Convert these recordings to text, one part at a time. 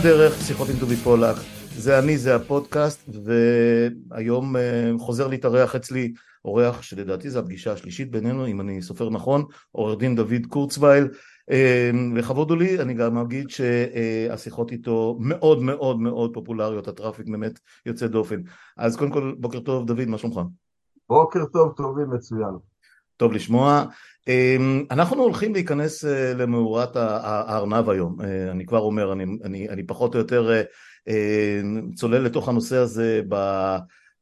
הדרך, שיחות עם דובי פולק, זה אני, זה הפודקאסט, והיום אה, חוזר להתארח אצלי אורח שלדעתי זו הפגישה השלישית בינינו, אם אני סופר נכון, עורך דין דוד קורצווייל, כבוד הוא לי, אני גם אגיד שהשיחות איתו מאוד מאוד מאוד פופולריות, ה traffic באמת יוצא דופן. אז קודם כל, בוקר טוב, דוד, מה שלומך? בוקר טוב, דובי, מצוין. טוב לשמוע. אנחנו הולכים להיכנס למאורת הארנב היום, אני כבר אומר, אני, אני, אני פחות או יותר צולל לתוך הנושא הזה ב...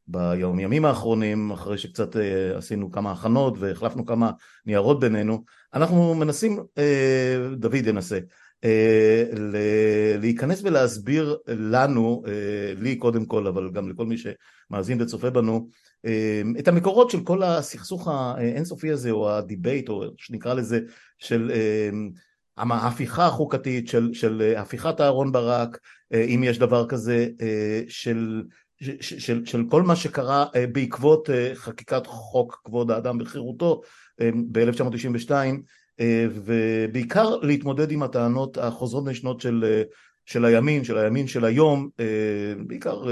בימים האחרונים, אחרי שקצת עשינו כמה הכנות והחלפנו כמה ניירות בינינו, אנחנו מנסים, דוד ינסה, להיכנס ולהסביר לנו, לי קודם כל, אבל גם לכל מי שמאזין וצופה בנו, את המקורות של כל הסכסוך האינסופי הזה, או ה debate, או שנקרא לזה, של ההפיכה החוקתית, של, של הפיכת אהרון ברק, אם יש דבר כזה, של של, של כל מה שקרה בעקבות חקיקת חוק כבוד האדם וחירותו ב-1992 ובעיקר להתמודד עם הטענות החוזרות ונשנות של, של הימין, של הימין של היום, בעיקר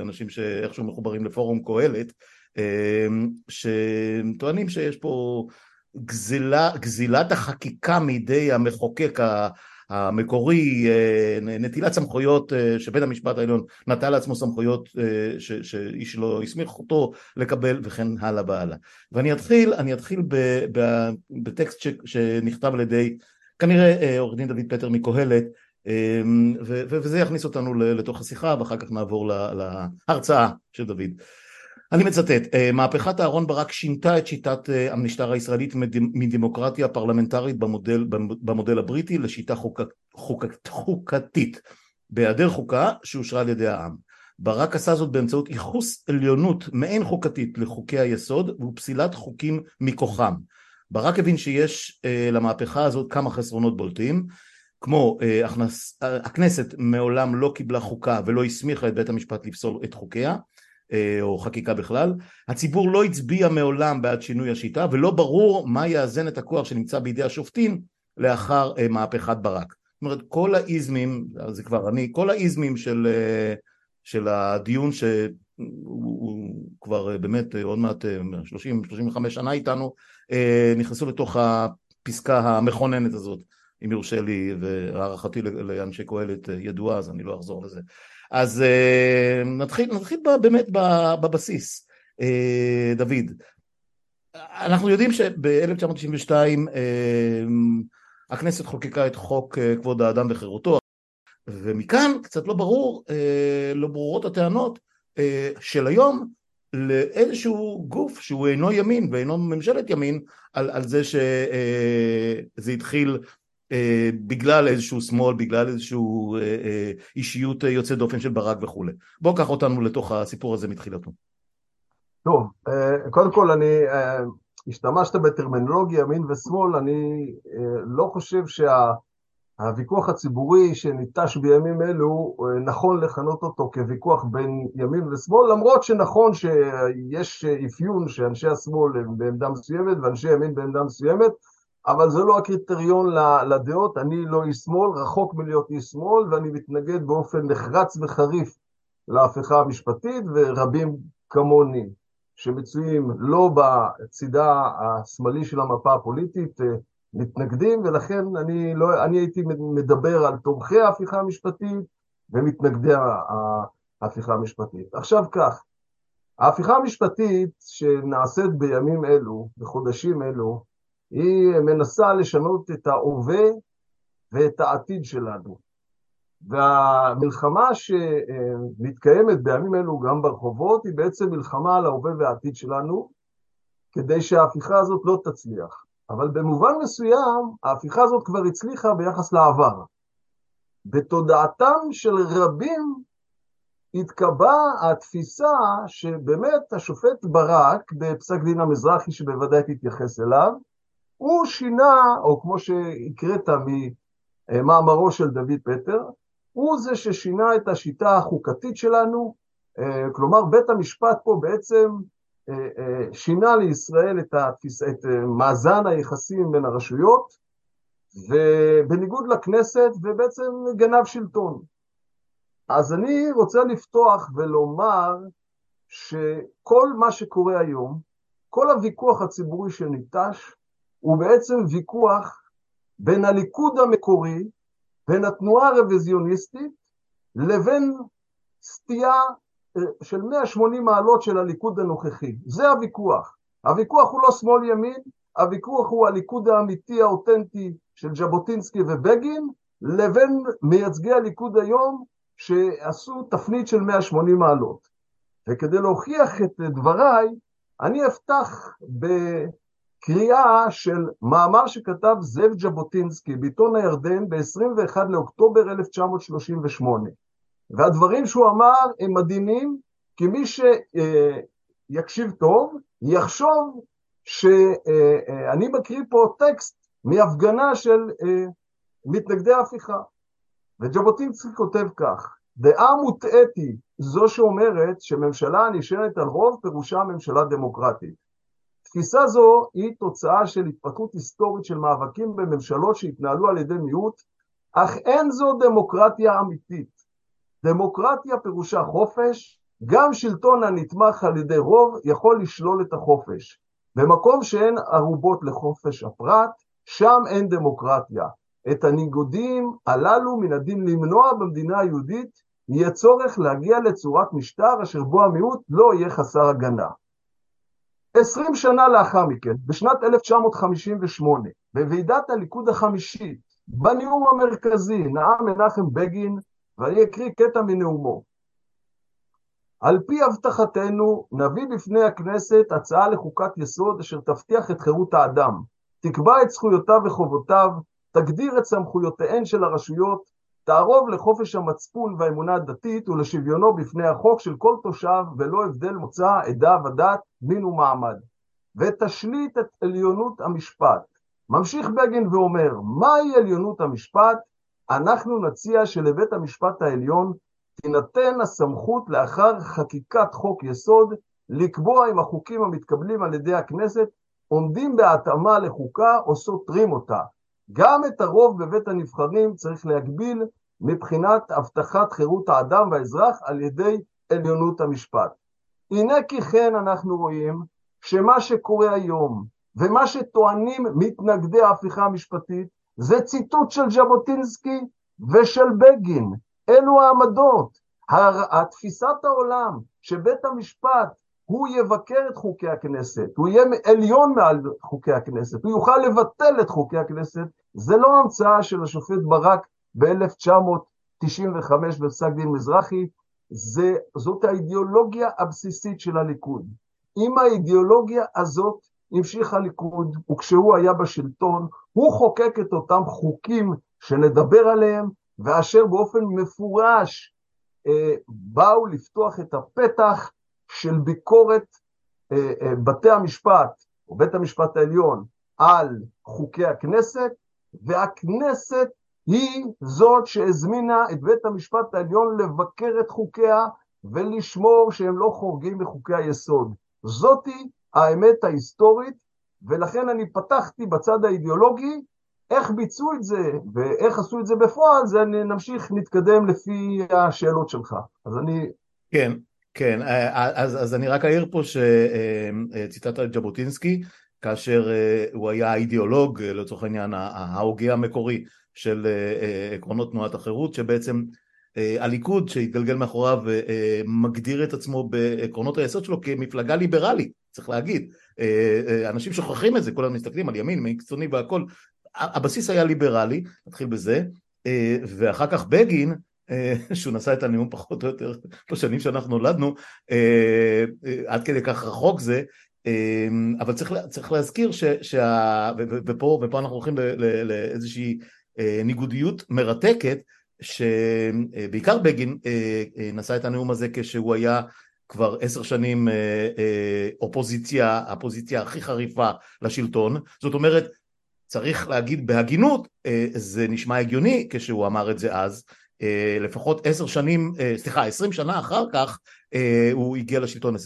אנשים שאיכשהו מחוברים לפורום קהלת, שטוענים שיש פה גזילה, גזילת החקיקה מידי המחוקק המקורי, נטילת סמכויות שבית המשפט העליון נטל לעצמו סמכויות שאיש לא הסמיך אותו לקבל וכן הלאה והלאה. ואני אתחיל, אני אתחיל בטקסט שנכתב על ידי כנראה עורך דין דוד פטר מקהלת וזה יכניס אותנו לתוך השיחה ואחר כך נעבור להרצאה של דוד. אני מצטט, מהפכת אהרון ברק שינתה את שיטת המשטר הישראלית מדמוקרטיה פרלמנטרית במודל, במודל הבריטי לשיטה חוק, חוק, חוקתית בהיעדר חוקה שאושרה על ידי העם. ברק עשה זאת באמצעות ייחוס עליונות מעין חוקתית לחוקי היסוד ופסילת חוקים מכוחם. ברק הבין שיש למהפכה הזאת כמה חסרונות בולטים כמו הכנס, הכנסת מעולם לא קיבלה חוקה ולא הסמיכה את בית המשפט לפסול את חוקיה או חקיקה בכלל, הציבור לא הצביע מעולם בעד שינוי השיטה ולא ברור מה יאזן את הכוח שנמצא בידי השופטים לאחר מהפכת ברק. זאת אומרת כל האיזמים, זה כבר אני, כל האיזמים של, של הדיון שהוא כבר באמת עוד מעט 30-35 שנה איתנו, נכנסו לתוך הפסקה המכוננת הזאת, אם יורשה לי, והערכתי לאנשי קהלת ידועה אז אני לא אחזור לזה. אז נתחיל, נתחיל באמת בבסיס, דוד. אנחנו יודעים שב-1992 הכנסת חוקקה את חוק כבוד האדם וחירותו, ומכאן קצת לא ברור, לא ברורות הטענות של היום לאיזשהו גוף שהוא אינו ימין ואינו ממשלת ימין על, על זה שזה התחיל בגלל איזשהו שמאל, בגלל איזשהו אישיות יוצא דופן של ברק וכולי. בוא קח אותנו לתוך הסיפור הזה מתחילתו. טוב, קודם כל אני, השתמשת בטרמינולוגיה ימין ושמאל, אני לא חושב שהוויכוח הציבורי שניטש בימים אלו, נכון לכנות אותו כוויכוח בין ימין ושמאל, למרות שנכון שיש אפיון שאנשי השמאל הם בעמדה מסוימת ואנשי ימין בעמדה מסוימת, אבל זה לא הקריטריון לדעות, אני לא איש שמאל, רחוק מלהיות איש שמאל, ואני מתנגד באופן נחרץ וחריף להפיכה המשפטית, ורבים כמוני שמצויים לא בצידה השמאלי של המפה הפוליטית מתנגדים, ולכן אני, לא, אני הייתי מדבר על תומכי ההפיכה המשפטית ומתנגדי ההפיכה המשפטית. עכשיו כך, ההפיכה המשפטית שנעשית בימים אלו, בחודשים אלו, היא מנסה לשנות את ההווה ואת העתיד שלנו. והמלחמה שמתקיימת בימים אלו גם ברחובות היא בעצם מלחמה על ההווה והעתיד שלנו, כדי שההפיכה הזאת לא תצליח. אבל במובן מסוים ההפיכה הזאת כבר הצליחה ביחס לעבר. בתודעתם של רבים התקבעה התפיסה שבאמת השופט ברק, בפסק דין המזרחי שבוודאי תתייחס אליו, הוא שינה, או כמו שהקראת ממאמרו של דוד פטר, הוא זה ששינה את השיטה החוקתית שלנו, כלומר בית המשפט פה בעצם שינה לישראל את, התפיס, את מאזן היחסים בין הרשויות, ובניגוד לכנסת, ובעצם גנב שלטון. אז אני רוצה לפתוח ולומר שכל מה שקורה היום, כל הוויכוח הציבורי שניטש, הוא בעצם ויכוח בין הליכוד המקורי, בין התנועה הרוויזיוניסטית, לבין סטייה אה, של 180 מעלות של הליכוד הנוכחי. זה הוויכוח. הוויכוח הוא לא שמאל-ימין, הוויכוח הוא הליכוד האמיתי האותנטי של ז'בוטינסקי ובגין, לבין מייצגי הליכוד היום שעשו תפנית של 180 מעלות. וכדי להוכיח את דבריי, אני אפתח בקריאה של מאמר שכתב זאב ז'בוטינסקי בעיתון הירדן ב-21 לאוקטובר 1938. והדברים שהוא אמר הם מדהימים, כי מי שיקשיב טוב, יחשוב שאני מקריא פה טקסט מהפגנה של מתנגדי ההפיכה. וז'בוטינסקי כותב כך: דעה מוטעית היא זו שאומרת שממשלה הנשענת על רוב פירושה ממשלה דמוקרטית. תפיסה זו היא תוצאה של התפתחות היסטורית של מאבקים בממשלות שהתנהלו על ידי מיעוט, אך אין זו דמוקרטיה אמיתית. דמוקרטיה פירושה חופש, גם שלטון הנתמך על ידי רוב יכול לשלול את החופש. במקום שאין ערובות לחופש הפרט, שם אין דמוקרטיה. את הניגודים הללו מן הדין למנוע במדינה היהודית, יהיה צורך להגיע לצורת משטר אשר בו המיעוט לא יהיה חסר הגנה. עשרים שנה לאחר מכן, בשנת 1958, בוועידת הליכוד החמישית, בנאום המרכזי, נאם מנחם בגין, ואני אקריא קטע מנאומו. על פי הבטחתנו, נביא בפני הכנסת הצעה לחוקת יסוד אשר תבטיח את חירות האדם, תקבע את זכויותיו וחובותיו, תגדיר את סמכויותיהן של הרשויות, תערוב לחופש המצפון והאמונה הדתית ולשוויונו בפני החוק של כל תושב ולא הבדל מוצא, עדה ודת, מין ומעמד. ותשליט את עליונות המשפט. ממשיך בגין ואומר, מהי עליונות המשפט? אנחנו נציע שלבית המשפט העליון תינתן הסמכות לאחר חקיקת חוק יסוד לקבוע אם החוקים המתקבלים על ידי הכנסת עומדים בהתאמה לחוקה או סותרים אותה. גם את הרוב בבית הנבחרים צריך להגביל מבחינת הבטחת חירות האדם והאזרח על ידי עליונות המשפט. הנה כי כן אנחנו רואים שמה שקורה היום ומה שטוענים מתנגדי ההפיכה המשפטית זה ציטוט של ז'בוטינסקי ושל בגין. אלו העמדות. התפיסת העולם שבית המשפט הוא יבקר את חוקי הכנסת, הוא יהיה עליון מעל חוקי הכנסת, הוא יוכל לבטל את חוקי הכנסת, זה לא המצאה של השופט ברק ב-1995 בפסק דין מזרחי, זה, זאת האידיאולוגיה הבסיסית של הליכוד. עם האידיאולוגיה הזאת המשיך הליכוד, וכשהוא היה בשלטון, הוא חוקק את אותם חוקים שנדבר עליהם, ואשר באופן מפורש אה, באו לפתוח את הפתח של ביקורת אה, אה, בתי המשפט, או בית המשפט העליון, על חוקי הכנסת, והכנסת היא זאת שהזמינה את בית המשפט העליון לבקר את חוקיה ולשמור שהם לא חורגים מחוקי היסוד. זאתי האמת ההיסטורית, ולכן אני פתחתי בצד האידיאולוגי, איך ביצעו את זה ואיך עשו את זה בפועל, זה אני נמשיך, נתקדם לפי השאלות שלך. אז אני... כן, כן, אז, אז אני רק אעיר פה שציטטת את ז'בוטינסקי, כאשר הוא היה האידיאולוג, לצורך העניין, ההוגה המקורי של עקרונות תנועת החירות, שבעצם הליכוד שהתגלגל מאחוריו מגדיר את עצמו בעקרונות היסוד שלו כמפלגה ליברלית, צריך להגיד. אנשים שוכחים את זה, כולם מסתכלים על ימין, ימין קיצוני והכל. הבסיס היה ליברלי, נתחיל בזה, ואחר כך בגין, שהוא נשא את הנאום פחות או יותר בשנים שאנחנו נולדנו, עד כדי כך רחוק זה, אבל צריך, צריך להזכיר ש, שה... ופה, ופה אנחנו הולכים לאיזושהי ניגודיות מרתקת, שבעיקר בגין נשא את הנאום הזה כשהוא היה כבר עשר שנים אופוזיציה, הפוזיציה הכי חריפה לשלטון, זאת אומרת צריך להגיד בהגינות, זה נשמע הגיוני כשהוא אמר את זה אז, לפחות עשר שנים, סליחה, עשרים שנה אחר כך הוא הגיע לשלטון,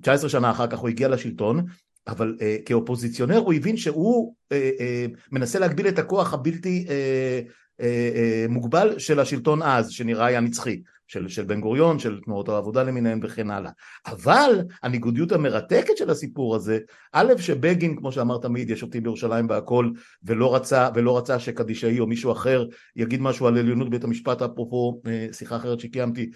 תשע עשרה שנה אחר כך הוא הגיע לשלטון, אבל כאופוזיציונר הוא הבין שהוא מנסה להגביל את הכוח הבלתי מוגבל של השלטון אז, שנראה היה נצחי. של, של בן גוריון, של תנועות העבודה למיניהן וכן הלאה. אבל הניגודיות המרתקת של הסיפור הזה, א' שבגין, כמו שאמר תמיד, יש אותי בירושלים והכל, ולא רצה, ולא רצה שקדישאי או מישהו אחר יגיד משהו על עליונות בית המשפט, אפרופו אה, שיחה אחרת שקיימתי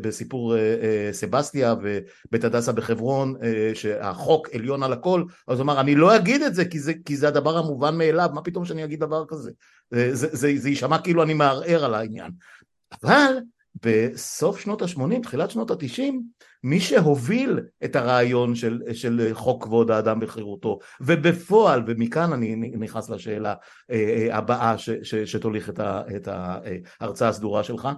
בסיפור אה, אה, סבסטיה ובית הדסה בחברון, שהחוק עליון על הכל, אז הוא אמר, אני לא אגיד את זה כי זה, כי זה הדבר המובן מאליו, מה פתאום שאני אגיד דבר כזה? זה, יישמע כאילו אני מערער על העניין. אבל בסוף שנות ה-80, תחילת שנות ה-90, מי שהוביל את הרעיון של, של חוק כבוד האדם וחירותו, ובפועל, ומכאן אני נכנס לשאלה אה, אה, הבאה ש, ש, שתוליך את, ה, את ההרצאה הסדורה שלך,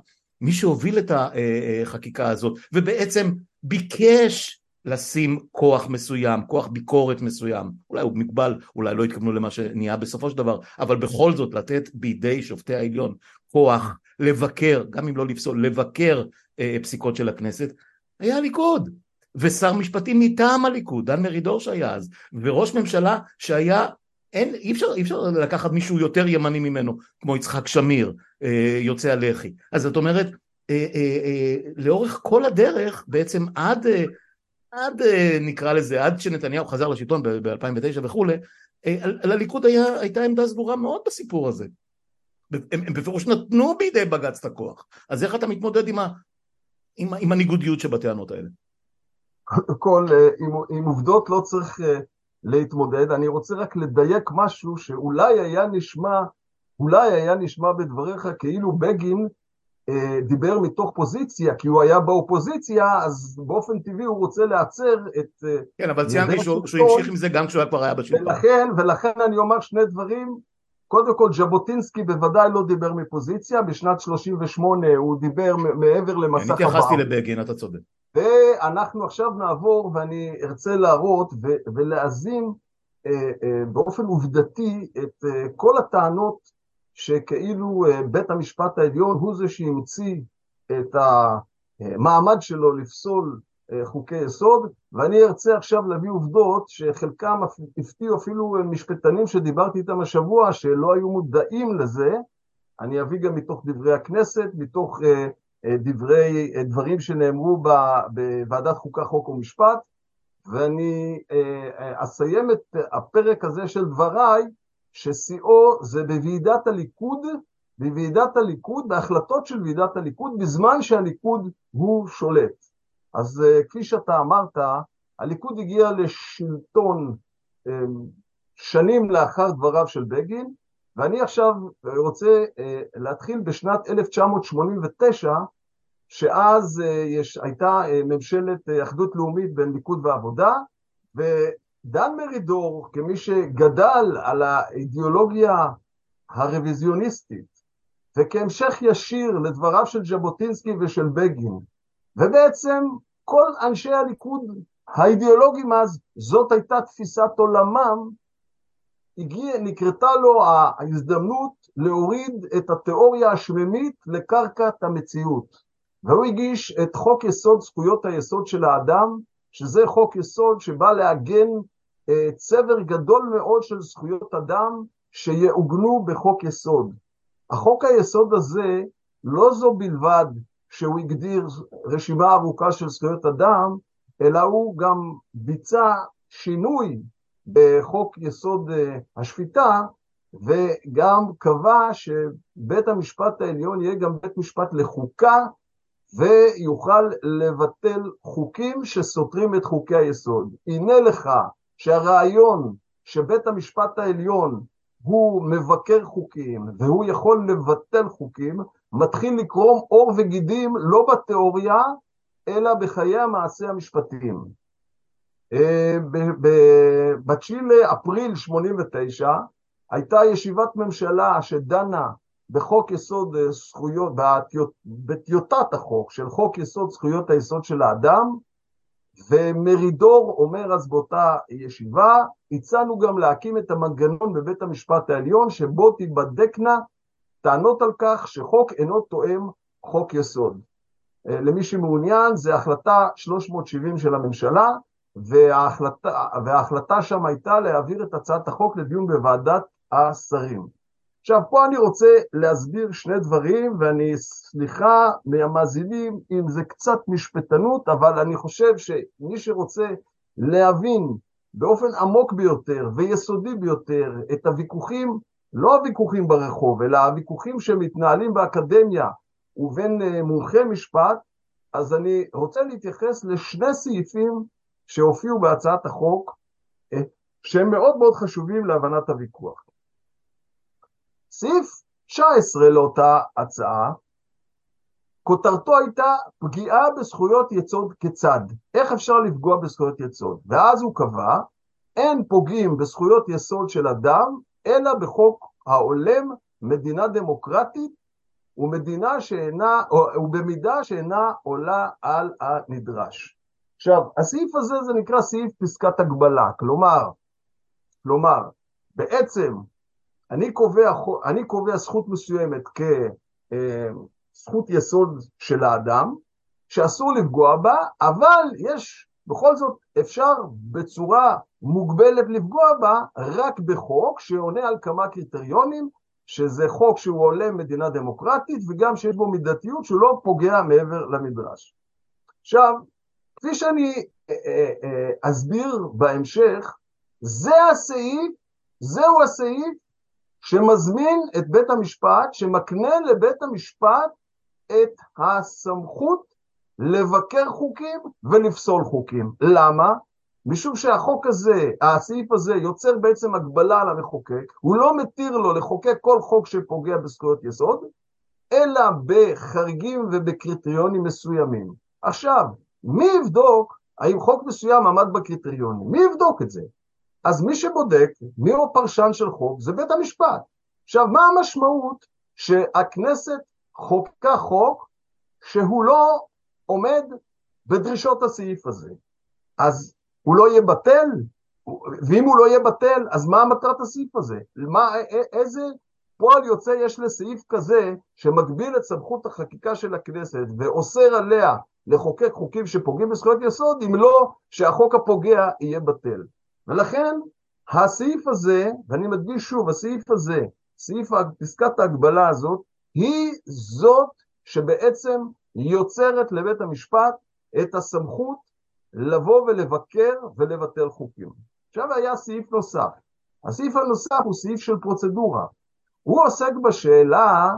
מי שהוביל את החקיקה הזאת, ובעצם ביקש לשים כוח מסוים, כוח ביקורת מסוים, אולי הוא מגבל, אולי לא התכוונו למה שנהיה בסופו של דבר, אבל בכל זאת לתת בידי שופטי העליון כוח לבקר, גם אם לא לפסול, לבקר אה, פסיקות של הכנסת, היה הליכוד. ושר משפטים מטעם הליכוד, דן מרידור שהיה אז, וראש ממשלה שהיה, אין, אי אפשר, אי אפשר לקחת מישהו יותר ימני ממנו, כמו יצחק שמיר, אה, יוצא הלח"י. אז זאת אומרת, אה, אה, אה, לאורך כל הדרך, בעצם עד, אה, עד אה, נקרא לזה, עד שנתניהו חזר לשלטון ב-2009 וכולי, אה, לליכוד היה, הייתה עמדה סגורה מאוד בסיפור הזה. הם, הם בפירוש נתנו בידי בג"ץ את הכוח. אז איך אתה מתמודד עם, ה, עם, עם הניגודיות שבטענות האלה? קודם כל, אה, עם, עם עובדות לא צריך uh, להתמודד. אני רוצה רק לדייק משהו שאולי היה נשמע, אולי היה נשמע בדבריך כאילו בגין uh, דיבר מתוך פוזיציה, כי הוא היה באופוזיציה, אז באופן טבעי הוא רוצה לעצר את... Uh, כן, אבל ציינתי שהוא, שהוא המשיך עם זה גם כשהוא כבר היה בשלטון. ולכן, ולכן אני אומר שני דברים קודם כל, ז'בוטינסקי בוודאי לא דיבר מפוזיציה, בשנת 38' הוא דיבר מעבר למסך הבא. אני התייחסתי לבגין, אתה צודק. ואנחנו עכשיו נעבור, ואני ארצה להראות ולהאזין אה, אה, באופן עובדתי את אה, כל הטענות שכאילו בית המשפט העליון הוא זה שהמציא את המעמד שלו לפסול חוקי יסוד, ואני ארצה עכשיו להביא עובדות שחלקם הפתיעו אפילו משפטנים שדיברתי איתם השבוע, שלא היו מודעים לזה. אני אביא גם מתוך דברי הכנסת, מתוך uh, uh, דברי, דברים שנאמרו בוועדת חוקה, חוק ומשפט, ואני אסיים את הפרק הזה של דבריי, ששיאו זה בוועידת הליכוד, בוועידת הליכוד, בהחלטות של ועידת הליכוד, בזמן שהליכוד הוא שולט. אז uh, כפי שאתה אמרת, הליכוד הגיע לשלטון um, שנים לאחר דבריו של בגין, ואני עכשיו רוצה uh, להתחיל בשנת 1989, שאז יש, הייתה ממשלת אחדות לאומית בין ליכוד ועבודה, ודן מרידור, כמי שגדל על האידיאולוגיה הרוויזיוניסטית, וכהמשך ישיר לדבריו של ז'בוטינסקי ושל בגין, ובעצם כל אנשי הליכוד האידיאולוגים אז, זאת הייתה תפיסת עולמם, הגיע, נקרתה לו ההזדמנות להוריד את התיאוריה השממית לקרקעת המציאות. והוא הגיש את חוק יסוד זכויות היסוד של האדם, שזה חוק יסוד שבא לעגן אה, צבר גדול מאוד של זכויות אדם שיעוגנו בחוק יסוד. החוק היסוד הזה, לא זו בלבד שהוא הגדיר רשימה ארוכה של זכויות אדם, אלא הוא גם ביצע שינוי בחוק יסוד אה, השפיטה, וגם קבע שבית המשפט העליון יהיה גם בית משפט לחוקה, ויוכל לבטל חוקים שסותרים את חוקי היסוד. הנה לך שהרעיון שבית המשפט העליון הוא מבקר חוקים והוא יכול לבטל חוקים, מתחיל לקרום עור וגידים לא בתיאוריה, אלא בחיי המעשה המשפטיים. אה, ב-9 לאפריל 89' הייתה ישיבת ממשלה שדנה בחוק יסוד זכויות, בטיוטת החוק של חוק יסוד זכויות היסוד של האדם, ומרידור אומר אז באותה ישיבה, הצענו גם להקים את המנגנון בבית המשפט העליון שבו תיבדקנה טענות על כך שחוק אינו תואם חוק יסוד. אה, למי שמעוניין, זה החלטה 370 של הממשלה, וההחלטה, וההחלטה שם הייתה להעביר את הצעת החוק לדיון בוועדת השרים. עכשיו, פה אני רוצה להסביר שני דברים, ואני סליחה מהמאזינים אם זה קצת משפטנות, אבל אני חושב שמי שרוצה להבין באופן עמוק ביותר ויסודי ביותר את הוויכוחים, לא הוויכוחים ברחוב, אלא הוויכוחים שמתנהלים באקדמיה ובין אה, מומחי משפט, אז אני רוצה להתייחס לשני סעיפים שהופיעו בהצעת החוק, אה, שהם מאוד מאוד חשובים להבנת הוויכוח. סעיף 19 לאותה הצעה, כותרתו הייתה פגיעה בזכויות יסוד כיצד, איך אפשר לפגוע בזכויות יסוד, ואז הוא קבע, אין פוגעים בזכויות יסוד של אדם, אלא בחוק ההולם מדינה דמוקרטית ומדינה שאינה, או, ובמידה שאינה עולה על הנדרש. עכשיו, הסעיף הזה זה נקרא סעיף פסקת הגבלה, כלומר, כלומר, בעצם אני קובע, אני קובע זכות מסוימת כזכות אה, יסוד של האדם, שאסור לפגוע בה, אבל יש, בכל זאת, אפשר בצורה מוגבלת לפגוע בה רק בחוק שעונה על כמה קריטריונים, שזה חוק שהוא הולם מדינה דמוקרטית וגם שיש בו מידתיות שהוא לא פוגע מעבר למדרש. עכשיו, כפי שאני אה, אה, אסביר בהמשך, זה הסעיף, זהו הסעיף שמזמין את בית המשפט, שמקנה לבית המשפט את הסמכות לבקר חוקים ולפסול חוקים. למה? משום שהחוק הזה, הסעיף הזה, יוצר בעצם הגבלה על המחוקק, הוא לא מתיר לו לחוקק כל חוק שפוגע בזכויות יסוד, אלא בחריגים ובקריטריונים מסוימים. עכשיו, מי יבדוק האם חוק מסוים עמד בקריטריונים? מי יבדוק את זה? אז מי שבודק מי הוא הפרשן של חוק זה בית המשפט. עכשיו, מה המשמעות שהכנסת חוקקה חוק שהוא לא עומד בדרישות הסעיף הזה? אז הוא לא יהיה בטל? ואם הוא לא יהיה בטל, אז מה מטרת הסעיף הזה? מה, איזה פועל יוצא יש לסעיף כזה שמגביל את סמכות החקיקה של הכנסת ואוסר עליה לחוקק חוקים שפוגעים בזכויות יסוד, אם לא שהחוק הפוגע יהיה בטל. ולכן הסעיף הזה, ואני מדגיש שוב, הסעיף הזה, סעיף פסקת ההגבלה הזאת, היא זאת שבעצם יוצרת לבית המשפט את הסמכות לבוא ולבקר ולבטל חוקים. עכשיו היה סעיף נוסף. הסעיף הנוסף הוא סעיף של פרוצדורה. הוא עוסק בשאלה,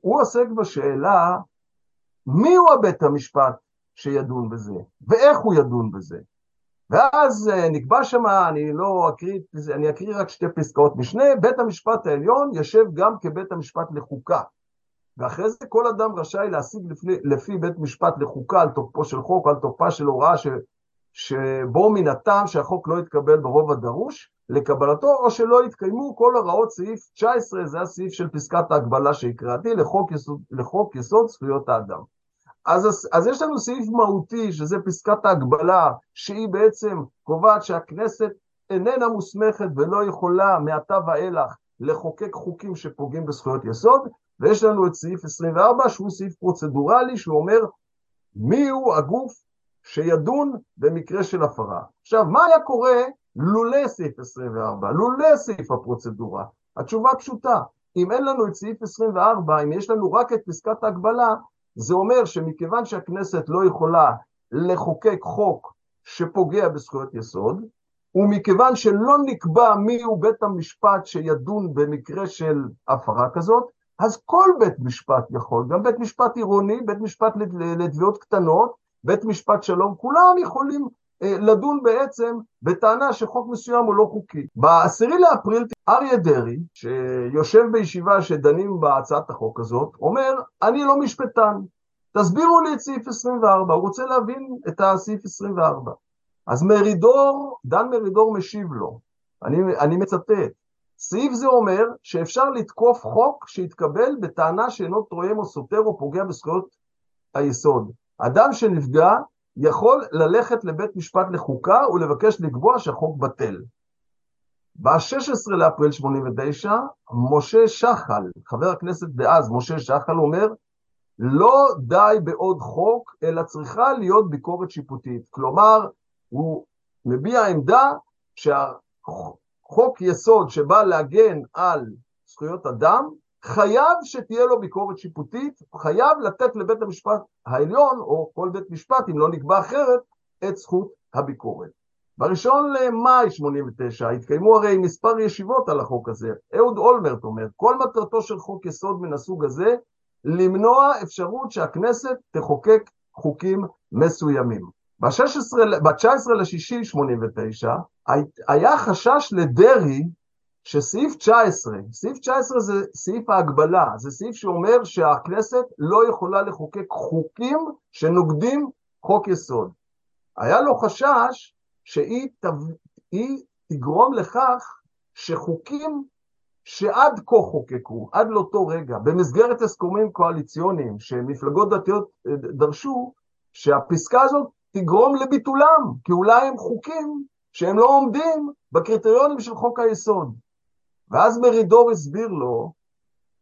הוא עוסק בשאלה מיהו הבית המשפט שידון בזה, ואיך הוא ידון בזה. ואז אה, נקבע שם, אני לא אקריא, אני אקריא רק שתי פסקאות משנה, בית המשפט העליון יושב גם כבית המשפט לחוקה. ואחרי זה כל אדם רשאי להשיג לפי, לפי בית משפט לחוקה על תוקפו של חוק, על תוקפה של הוראה ש, שבו מן הטעם שהחוק לא יתקבל ברוב הדרוש לקבלתו, או שלא יתקיימו כל הוראות סעיף 19, זה הסעיף של פסקת ההגבלה שהקראתי, לחוק יסוד, לחוק יסוד זכויות האדם. אז, אז יש לנו סעיף מהותי, שזה פסקת ההגבלה, שהיא בעצם קובעת שהכנסת איננה מוסמכת ולא יכולה מעתה ואילך לחוקק חוקים שפוגעים בזכויות יסוד, ויש לנו את סעיף 24, שהוא סעיף פרוצדורלי, שהוא אומר מי הוא הגוף שידון במקרה של הפרה. עכשיו, מה היה קורה לולא סעיף 24, לולא סעיף הפרוצדורה? התשובה פשוטה, אם אין לנו את סעיף 24, אם יש לנו רק את פסקת ההגבלה, זה אומר שמכיוון שהכנסת לא יכולה לחוקק חוק שפוגע בזכויות יסוד, ומכיוון שלא נקבע מיהו בית המשפט שידון במקרה של הפרה כזאת, אז כל בית משפט יכול, גם בית משפט עירוני, בית משפט לתביעות קטנות, בית משפט שלום, כולם יכולים אה, לדון בעצם בטענה שחוק מסוים הוא לא חוקי. בעשירי לאפריל אריה דרעי, שיושב בישיבה שדנים בהצעת החוק הזאת, אומר, אני לא משפטן, תסבירו לי את סעיף 24, הוא רוצה להבין את הסעיף 24. אז מרידור, דן מרידור משיב לו, אני, אני מצטט, סעיף זה אומר שאפשר לתקוף חוק שהתקבל בטענה שאינו תואם או סותר או פוגע בזכויות היסוד. אדם שנפגע יכול ללכת לבית משפט לחוקה ולבקש לקבוע שהחוק בטל. ב-16 לאפריל 89, משה שחל, חבר הכנסת דאז, משה שחל אומר, לא די בעוד חוק, אלא צריכה להיות ביקורת שיפוטית. כלומר, הוא מביע עמדה שה... חוק יסוד שבא להגן על זכויות אדם, חייב שתהיה לו ביקורת שיפוטית, חייב לתת לבית המשפט העליון, או כל בית משפט, אם לא נקבע אחרת, את זכות הביקורת. בראשון למאי 89 התקיימו הרי מספר ישיבות על החוק הזה. אהוד אולמרט אומר, כל מטרתו של חוק יסוד מן הסוג הזה, למנוע אפשרות שהכנסת תחוקק חוקים מסוימים. ב-19 לשישי 89 היה חשש לדרעי שסעיף 19, סעיף 19 זה סעיף ההגבלה, זה סעיף שאומר שהכנסת לא יכולה לחוקק חוקים שנוגדים חוק יסוד. היה לו חשש שהיא תב... תגרום לכך שחוקים שעד כה חוקקו, עד לאותו רגע, במסגרת הסכומים קואליציוניים שמפלגות דתיות אה, דרשו, שהפסקה הזאת תגרום לביטולם, כי אולי הם חוקים שהם לא עומדים בקריטריונים של חוק היסוד. ואז מרידור הסביר לו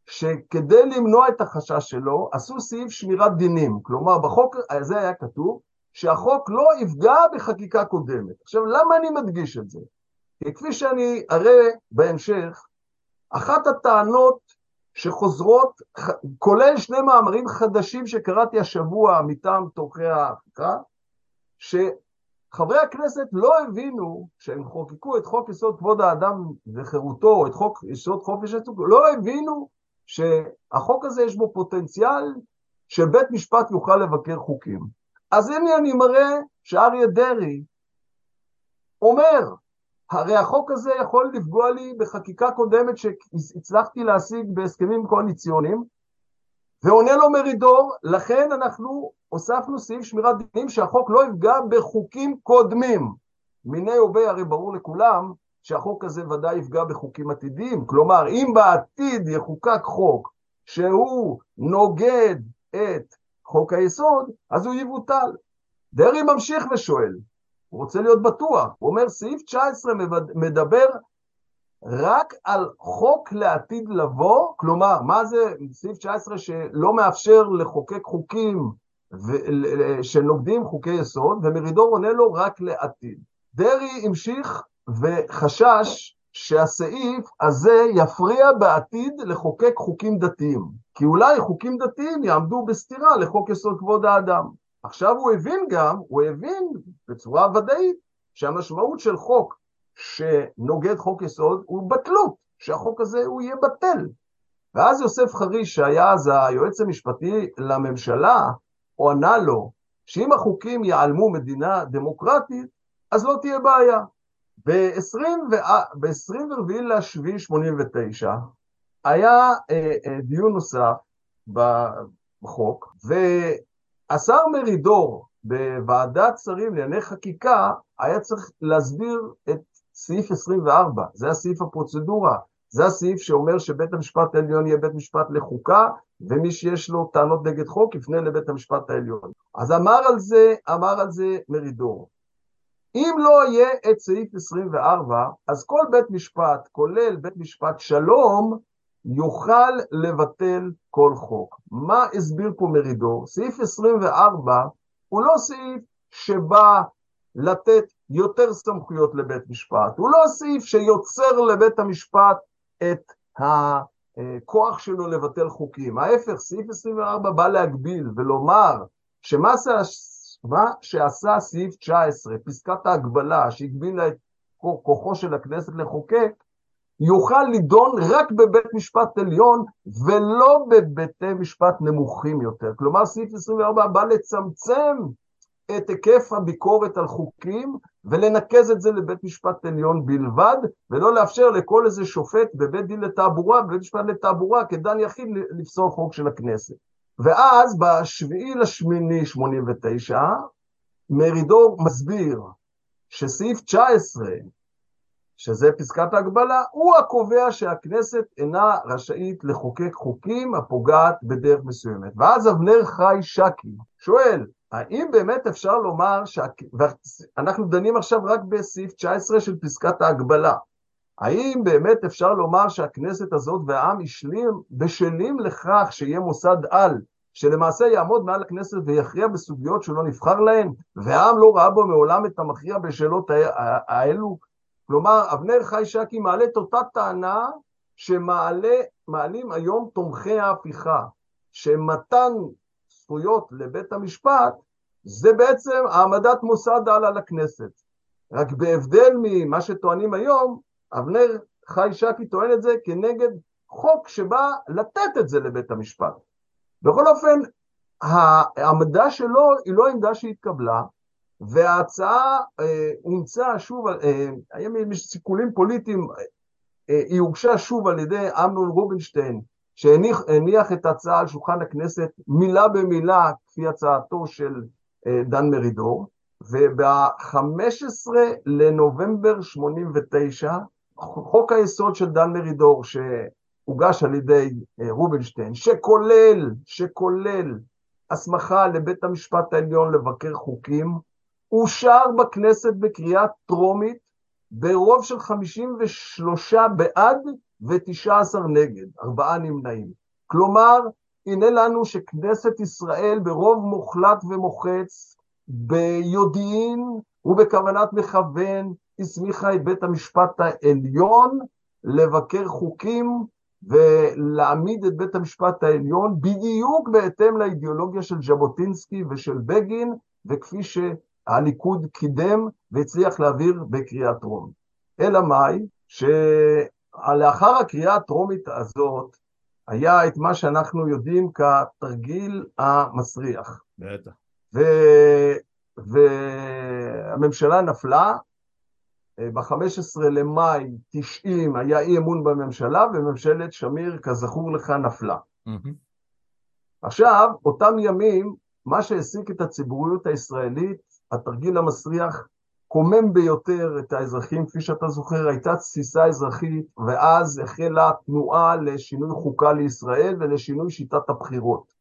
שכדי למנוע את החשש שלו, עשו סעיף שמירת דינים. כלומר, בחוק הזה היה כתוב שהחוק לא יפגע בחקיקה קודמת. עכשיו, למה אני מדגיש את זה? כי כפי שאני אראה בהמשך, אחת הטענות שחוזרות, כולל שני מאמרים חדשים שקראתי השבוע מטעם תומכי ההחלטה, שחברי הכנסת לא הבינו, כשהם חוקקו את חוק יסוד כבוד האדם וחירותו, או את חוק יסוד חופש העיסוק, לא הבינו שהחוק הזה יש בו פוטנציאל שבית משפט יוכל לבקר חוקים. אז הנה אני מראה שאריה דרעי אומר, הרי החוק הזה יכול לפגוע לי בחקיקה קודמת שהצלחתי להשיג בהסכמים קואליציוניים, ועונה לו מרידור, לכן אנחנו הוספנו סעיף שמירת דינים שהחוק לא יפגע בחוקים קודמים. מיני ובי הרי ברור לכולם שהחוק הזה ודאי יפגע בחוקים עתידיים. כלומר, אם בעתיד יחוקק חוק שהוא נוגד את חוק היסוד, אז הוא יבוטל. דרעי ממשיך ושואל, הוא רוצה להיות בטוח, הוא אומר סעיף 19 מדבר רק על חוק לעתיד לבוא, כלומר, מה זה סעיף 19 שלא מאפשר לחוקק חוקים שנוגדים חוקי יסוד, ומרידור עונה לו רק לעתיד. דרעי המשיך וחשש שהסעיף הזה יפריע בעתיד לחוקק חוקים דתיים, כי אולי חוקים דתיים יעמדו בסתירה לחוק יסוד כבוד האדם. עכשיו הוא הבין גם, הוא הבין בצורה ודאית שהמשמעות של חוק שנוגד חוק יסוד הוא בטלות, שהחוק הזה הוא יהיה בטל. ואז יוסף חריש, שהיה אז היועץ המשפטי לממשלה, הוא ענה לו שאם החוקים ייעלמו מדינה דמוקרטית, אז לא תהיה בעיה. ב-24 לשביעי 89 היה אה, אה, דיון נוסף בחוק, והשר מרידור בוועדת שרים לענייני חקיקה היה צריך להסביר את סעיף 24, זה הסעיף הפרוצדורה, זה הסעיף שאומר שבית המשפט העליון יהיה בית משפט לחוקה, ומי שיש לו טענות נגד חוק יפנה לבית המשפט העליון. אז אמר על זה, אמר על זה מרידור. אם לא יהיה את סעיף 24, אז כל בית משפט, כולל בית משפט שלום, יוכל לבטל כל חוק. מה הסביר פה מרידור? סעיף 24 הוא לא סעיף שבא לתת יותר סמכויות לבית משפט, הוא לא סעיף שיוצר לבית המשפט את הכוח שלו לבטל חוקים. ההפך, סעיף 24 בא להגביל ולומר שמה מה שעשה סעיף 19, פסקת ההגבלה שהגבילה את כוחו של הכנסת לחוקק, יוכל לדון רק בבית משפט עליון ולא בבתי משפט נמוכים יותר. כלומר, סעיף 24 בא לצמצם את היקף הביקורת על חוקים ולנקז את זה לבית משפט עליון בלבד, ולא לאפשר לכל איזה שופט בבית דין לתעבורה, בבית משפט לתעבורה, כדן יחיד לפסול חוק של הכנסת. ואז בשביעי לשמיני 89, מרידור מסביר שסעיף 19, שזה פסקת ההגבלה, הוא הקובע שהכנסת אינה רשאית לחוקק חוקים הפוגעת בדרך מסוימת. ואז אבנר חי שקי שואל, האם באמת אפשר לומר, שה... ואנחנו דנים עכשיו רק בסעיף 19 של פסקת ההגבלה, האם באמת אפשר לומר שהכנסת הזאת והעם השלים, בשלים לכך שיהיה מוסד על, שלמעשה יעמוד מעל הכנסת ויכריע בסוגיות שהוא לא נבחר להן, והעם לא ראה בו מעולם את המכריע בשאלות האלו? כלומר, אבנר חי שקי מעלה את אותה טענה שמעלים היום תומכי ההפיכה, שמתן זכויות לבית המשפט זה בעצם העמדת מוסד על הכנסת. רק בהבדל ממה שטוענים היום, אבנר חי שקי טוען את זה כנגד חוק שבא לתת את זה לבית המשפט. בכל אופן, העמדה שלו היא לא עמדה שהתקבלה, וההצעה אה, הומצאה שוב, אה, יש סיכולים פוליטיים, אה, היא הוגשה שוב על ידי אמנון רובינשטיין, שהניח את ההצעה על שולחן הכנסת מילה במילה כפי הצעתו של אה, דן מרידור, וב-15 לנובמבר 89, חוק היסוד של דן מרידור שהוגש על ידי אה, רובינשטיין, שכולל, שכולל הסמכה לבית המשפט העליון לבקר חוקים, אושר בכנסת בקריאה טרומית ברוב של 53 בעד ו-19 נגד, ארבעה נמנעים. כלומר, הנה לנו שכנסת ישראל ברוב מוחלט ומוחץ, ביודעין ובכוונת מכוון, הסמיכה את בית המשפט העליון לבקר חוקים ולהעמיד את בית המשפט העליון בדיוק בהתאם לאידיאולוגיה של ז'בוטינסקי ושל בגין, וכפי שהליכוד קידם והצליח להעביר בקריאה טרומית. אלא מאי? שלאחר הקריאה הטרומית הזאת, היה את מה שאנחנו יודעים כתרגיל המסריח. בטח. ו... והממשלה נפלה, ב-15 למאי 90 היה אי אמון בממשלה, וממשלת שמיר, כזכור לך, נפלה. Mm-hmm. עכשיו, אותם ימים, מה שהעסיק את הציבוריות הישראלית, התרגיל המסריח, קומם ביותר את האזרחים, כפי שאתה זוכר, הייתה תסיסה אזרחית, ואז החלה תנועה לשינוי חוקה לישראל ולשינוי שיטת הבחירות,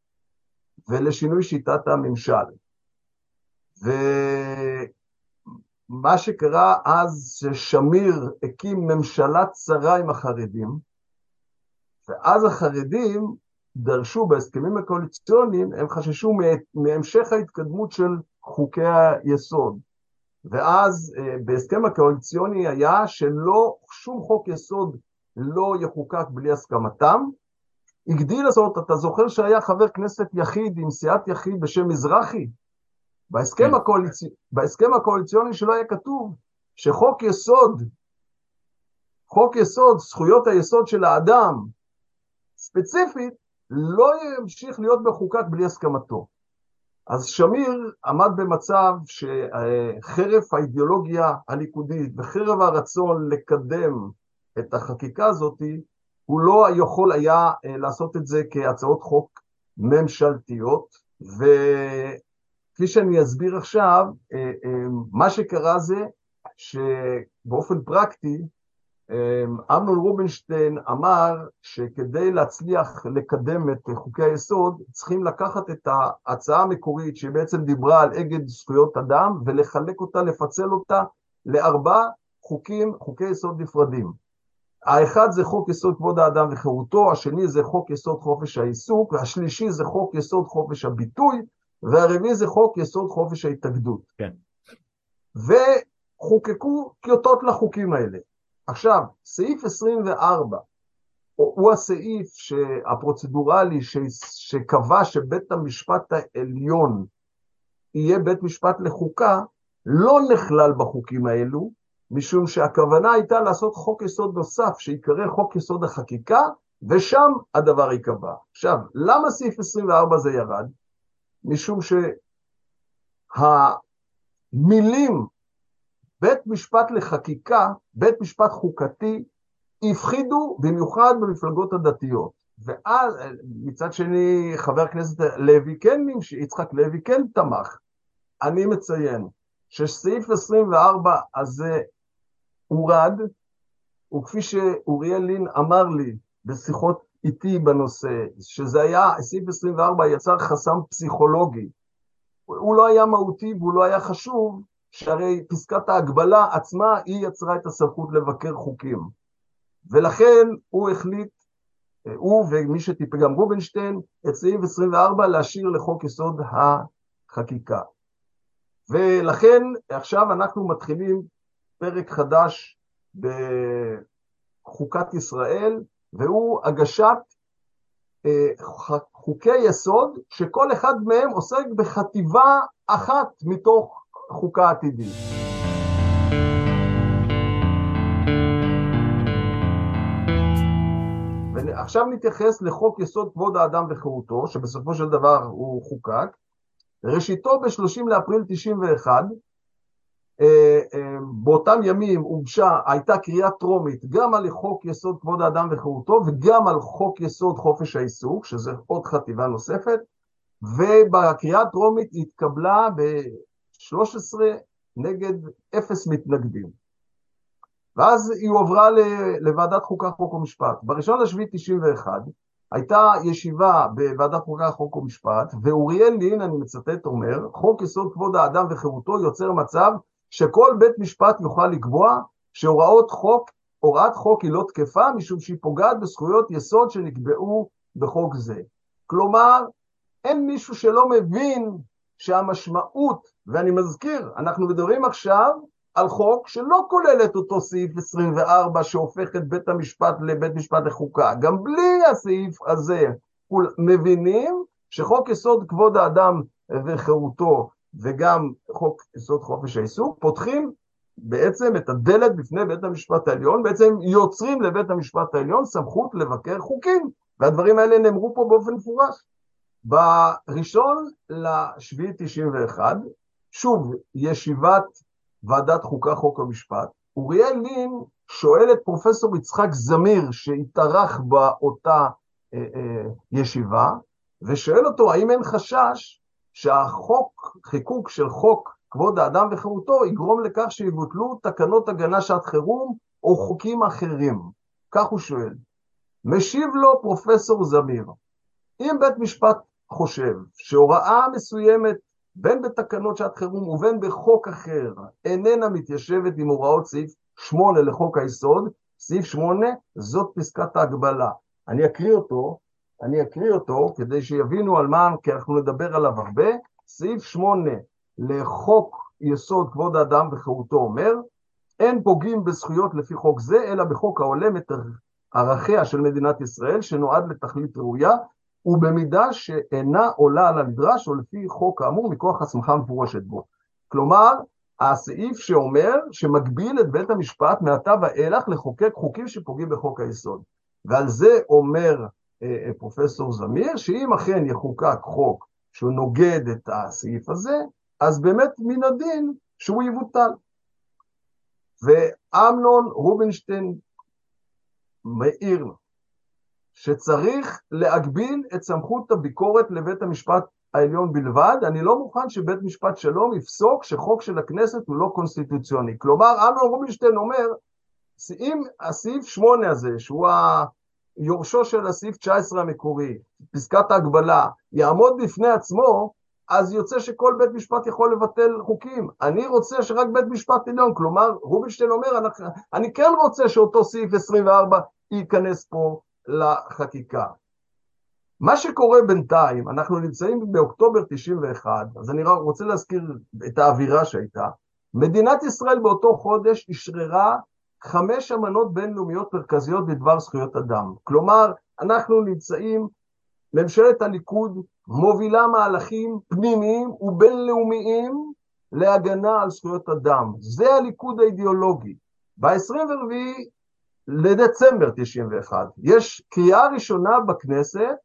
ולשינוי שיטת הממשל. ומה שקרה אז, ששמיר הקים ממשלה צרה עם החרדים, ואז החרדים דרשו בהסכמים הקואליציוניים, הם חששו מהמשך ההתקדמות של חוקי היסוד. ואז אה, בהסכם הקואליציוני היה שלא, שום חוק יסוד לא יחוקק בלי הסכמתם. הגדיל לעשות, אתה זוכר שהיה חבר כנסת יחיד עם סיעת יחיד בשם מזרחי? בהסכם, כן. הקואליצ... בהסכם הקואליציוני שלו היה כתוב שחוק יסוד, חוק יסוד, זכויות היסוד של האדם, ספציפית, לא ימשיך להיות מחוקק בלי הסכמתו. אז שמיר עמד במצב שחרף האידיאולוגיה הליכודית וחרף הרצון לקדם את החקיקה הזאת, הוא לא יכול היה אה, לעשות את זה כהצעות חוק ממשלתיות, וכפי שאני אסביר עכשיו, אה, אה, מה שקרה זה שבאופן פרקטי אמנון רובינשטיין אמר שכדי להצליח לקדם את חוקי היסוד צריכים לקחת את ההצעה המקורית שבעצם דיברה על אגד זכויות אדם ולחלק אותה, לפצל אותה לארבע חוקים, חוקי יסוד נפרדים. האחד זה חוק יסוד כבוד האדם וחירותו, השני זה חוק יסוד חופש העיסוק, השלישי זה חוק יסוד חופש הביטוי, והרביעי זה חוק יסוד חופש ההתאגדות. כן. וחוקקו טיוטות לחוקים האלה. עכשיו, סעיף 24 הוא הסעיף הפרוצדורלי שקבע שבית המשפט העליון יהיה בית משפט לחוקה, לא נכלל בחוקים האלו, משום שהכוונה הייתה לעשות חוק יסוד נוסף שיקרא חוק יסוד החקיקה, ושם הדבר ייקבע. עכשיו, למה סעיף 24 זה ירד? משום שהמילים בית משפט לחקיקה, בית משפט חוקתי, הפחידו במיוחד במפלגות הדתיות. ואז מצד שני חבר הכנסת לוי כן, יצחק לוי כן תמך. אני מציין שסעיף 24 הזה הורד, וכפי שאוריאל לין אמר לי בשיחות איתי בנושא, שזה היה, סעיף 24 יצר חסם פסיכולוגי. הוא לא היה מהותי והוא לא היה חשוב, שהרי פסקת ההגבלה עצמה היא יצרה את הסמכות לבקר חוקים. ולכן הוא החליט, הוא ומי שטיפל, גם רובינשטיין, את סעיף 24 להשאיר לחוק יסוד החקיקה. ולכן עכשיו אנחנו מתחילים פרק חדש בחוקת ישראל, והוא הגשת אה, חוקי יסוד שכל אחד מהם עוסק בחטיבה אחת מתוך חוקה עתידית. ועכשיו נתייחס לחוק יסוד כבוד האדם וחירותו, שבסופו של דבר הוא חוקק. ראשיתו ב-30 לאפריל 91, אה, אה, באותם ימים הוגשה, הייתה קריאה טרומית גם על חוק יסוד כבוד האדם וחירותו וגם על חוק יסוד חופש העיסוק, שזה עוד חטיבה נוספת, ובקריאה הטרומית התקבלה ב-13 נגד אפס מתנגדים. ואז היא הועברה לוועדת חוקה, חוק ומשפט. בראשון לשביעי 91 הייתה ישיבה בוועדת חוקה, חוק ומשפט, ואוריאל לין, אני מצטט, אומר, חוק יסוד כבוד האדם וחירותו יוצר מצב שכל בית משפט יוכל לקבוע שהוראות חוק, הוראת חוק היא לא תקפה משום שהיא פוגעת בזכויות יסוד שנקבעו בחוק זה. כלומר, אין מישהו שלא מבין שהמשמעות, ואני מזכיר, אנחנו מדברים עכשיו על חוק שלא כולל את אותו סעיף 24 שהופך את בית המשפט לבית משפט לחוקה. גם בלי הסעיף הזה מבינים שחוק יסוד כבוד האדם וחירותו וגם חוק יסוד חופש העיסוק, פותחים בעצם את הדלת בפני בית המשפט העליון, בעצם יוצרים לבית המשפט העליון סמכות לבקר חוקים, והדברים האלה נאמרו פה באופן מפורש. בראשון לשביעי 91, שוב, ישיבת ועדת חוקה חוק ומשפט, אוריאל לין שואל את פרופסור יצחק זמיר שהתארח באותה אה, אה, ישיבה, ושואל אותו האם אין חשש שהחוק, חיקוק של חוק כבוד האדם וחירותו יגרום לכך שיבוטלו תקנות הגנה שעת חירום או חוקים אחרים. כך הוא שואל. משיב לו פרופסור זמיר, אם בית משפט חושב שהוראה מסוימת בין בתקנות שעת חירום ובין בחוק אחר איננה מתיישבת עם הוראות סעיף 8 לחוק היסוד, סעיף 8 זאת פסקת ההגבלה. אני אקריא אותו, אני אקריא אותו כדי שיבינו על מה, כי אנחנו נדבר עליו הרבה. סעיף 8 לחוק יסוד כבוד האדם וחירותו אומר, אין פוגעים בזכויות לפי חוק זה, אלא בחוק ההולם את ערכיה של מדינת ישראל, שנועד לתכלית ראויה, ובמידה שאינה עולה על הנדרש, או לפי חוק האמור מכוח הסמכה מפורשת בו. כלומר, הסעיף שאומר, שמגביל את בית המשפט מעתה ואילך לחוקק חוקים שפוגעים בחוק היסוד. ועל זה אומר אה, אה, פרופסור זמיר, שאם אכן יחוקק חוק שהוא נוגד את הסעיף הזה, אז באמת מן הדין שהוא יבוטל. ואמנון רובינשטיין מעיר שצריך להגביל את סמכות הביקורת לבית המשפט העליון בלבד, אני לא מוכן שבית משפט שלום יפסוק שחוק של הכנסת הוא לא קונסטיטוציוני. כלומר, אמנון רובינשטיין אומר, אם הסעיף 8 הזה, שהוא יורשו של הסעיף 19 המקורי, פסקת ההגבלה, יעמוד בפני עצמו, אז יוצא שכל בית משפט יכול לבטל חוקים. אני רוצה שרק בית משפט עליון, כלומר, רובינשטיין אומר, אני, אני כן רוצה שאותו סעיף 24 ייכנס פה לחקיקה. מה שקורה בינתיים, אנחנו נמצאים באוקטובר 91, אז אני רוצה להזכיר את האווירה שהייתה. מדינת ישראל באותו חודש אשררה חמש אמנות בינלאומיות מרכזיות בדבר זכויות אדם. כלומר, אנחנו נמצאים, ממשלת הליכוד מובילה מהלכים פנימיים ובינלאומיים להגנה על זכויות אדם. זה הליכוד האידיאולוגי. ב-24 לדצמבר 91 יש קריאה ראשונה בכנסת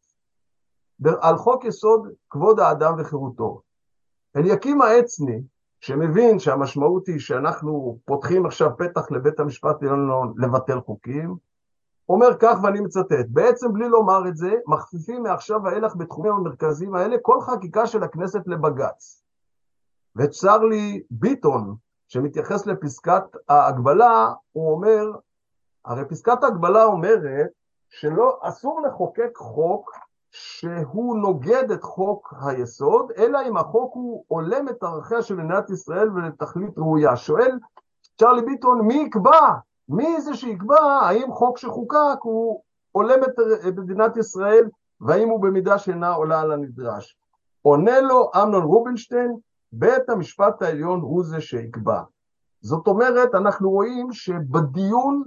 על חוק יסוד כבוד האדם וחירותו. אליקים העצני, שמבין שהמשמעות היא שאנחנו פותחים עכשיו פתח לבית המשפט העליון לבטל חוקים, אומר כך ואני מצטט, בעצם בלי לומר את זה, מכפיפים מעכשיו ואילך בתחומים המרכזיים האלה כל חקיקה של הכנסת לבג"ץ. וצ'רלי ביטון, שמתייחס לפסקת ההגבלה, הוא אומר, הרי פסקת ההגבלה אומרת שלא, אסור לחוקק חוק שהוא נוגד את חוק היסוד, אלא אם החוק הוא הולם את ערכיה של מדינת ישראל ולתכלית ראויה. שואל צ'רלי ביטון, מי יקבע? מי זה שיקבע האם חוק שחוקק הוא הולם את מדינת ישראל והאם הוא במידה שאינה עולה על הנדרש? עונה לו אמנון רובינשטיין, בית המשפט העליון הוא זה שיקבע. זאת אומרת, אנחנו רואים שבדיון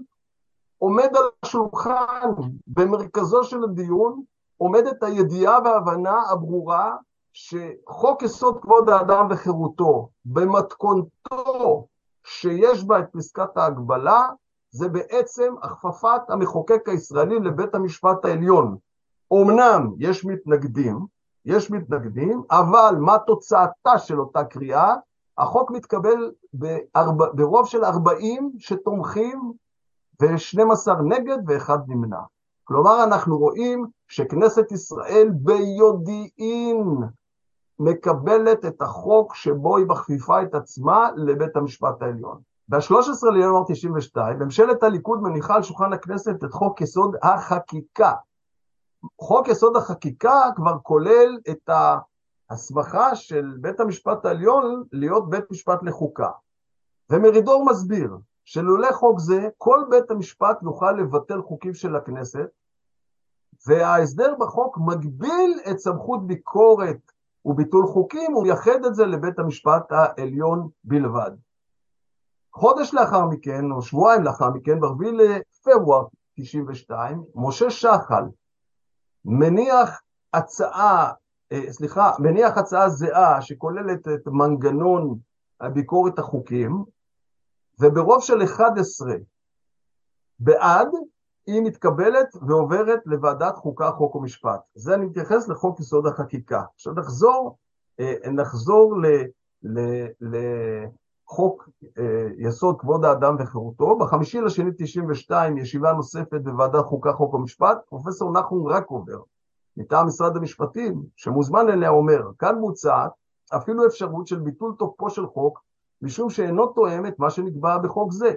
עומד על השולחן, במרכזו של הדיון, עומדת הידיעה וההבנה הברורה שחוק יסוד כבוד האדם וחירותו, במתכונתו שיש בה את פסקת ההגבלה, זה בעצם הכפפת המחוקק הישראלי לבית המשפט העליון. אמנם יש מתנגדים, יש מתנגדים, אבל מה תוצאתה של אותה קריאה? החוק מתקבל ברוב של 40 שתומכים ו-12 נגד ואחד נמנע. כלומר, אנחנו רואים שכנסת ישראל ביודעין מקבלת את החוק שבו היא מכפיפה את עצמה לבית המשפט העליון. ב-13 לינואר 92, ממשלת הליכוד מניחה על שולחן הכנסת את חוק יסוד החקיקה. חוק יסוד החקיקה כבר כולל את ההסמכה של בית המשפט העליון להיות בית משפט לחוקה. ומרידור מסביר שלולא חוק זה, כל בית המשפט יוכל לבטל חוקים של הכנסת, וההסדר בחוק מגביל את סמכות ביקורת וביטול חוקים, הוא מייחד את זה לבית המשפט העליון בלבד. חודש לאחר מכן, או שבועיים לאחר מכן, ב-4 לפברואר 92, משה שחל מניח הצעה, אה, סליחה, מניח הצעה זהה שכוללת את מנגנון ביקורת החוקים, וברוב של 11 בעד, היא מתקבלת ועוברת לוועדת חוקה, חוק ומשפט. זה אני מתייחס לחוק יסוד החקיקה. עכשיו נחזור, אה, נחזור ל, ל, לחוק אה, יסוד כבוד האדם וחירותו. בחמישי לשני 92 ישיבה נוספת בוועדת חוקה, חוק ומשפט, פרופסור נחום רקובר, מטעם משרד המשפטים, שמוזמן אליה אומר, כאן מוצעת אפילו אפשרות של ביטול תוקפו של חוק, משום שאינו תואם את מה שנקבע בחוק זה.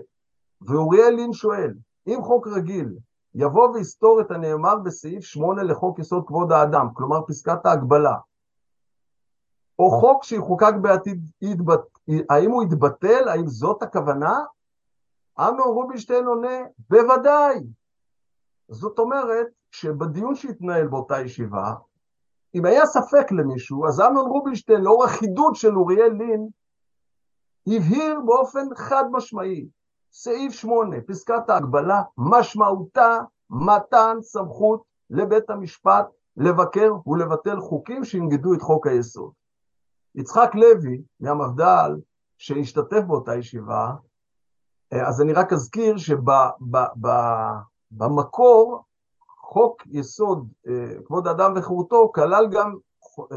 ואוריאל לין שואל, אם חוק רגיל יבוא ויסתור את הנאמר בסעיף 8 לחוק יסוד כבוד האדם, כלומר פסקת ההגבלה, או חוק שיחוקק בעתיד, יתבט... האם הוא יתבטל? האם זאת הכוונה? אמנון רובינשטיין עונה, בוודאי. זאת אומרת שבדיון שהתנהל באותה ישיבה, אם היה ספק למישהו, אז אמנון רובינשטיין, לאור החידוד של אוריאל לין, הבהיר באופן חד משמעי, סעיף 8, פסקת ההגבלה, משמעותה מתן סמכות לבית המשפט לבקר ולבטל חוקים שינגדו את חוק היסוד. יצחק לוי מהמפד"ל שהשתתף באותה ישיבה, אז אני רק אזכיר שבמקור חוק יסוד כבוד האדם וחירותו כלל גם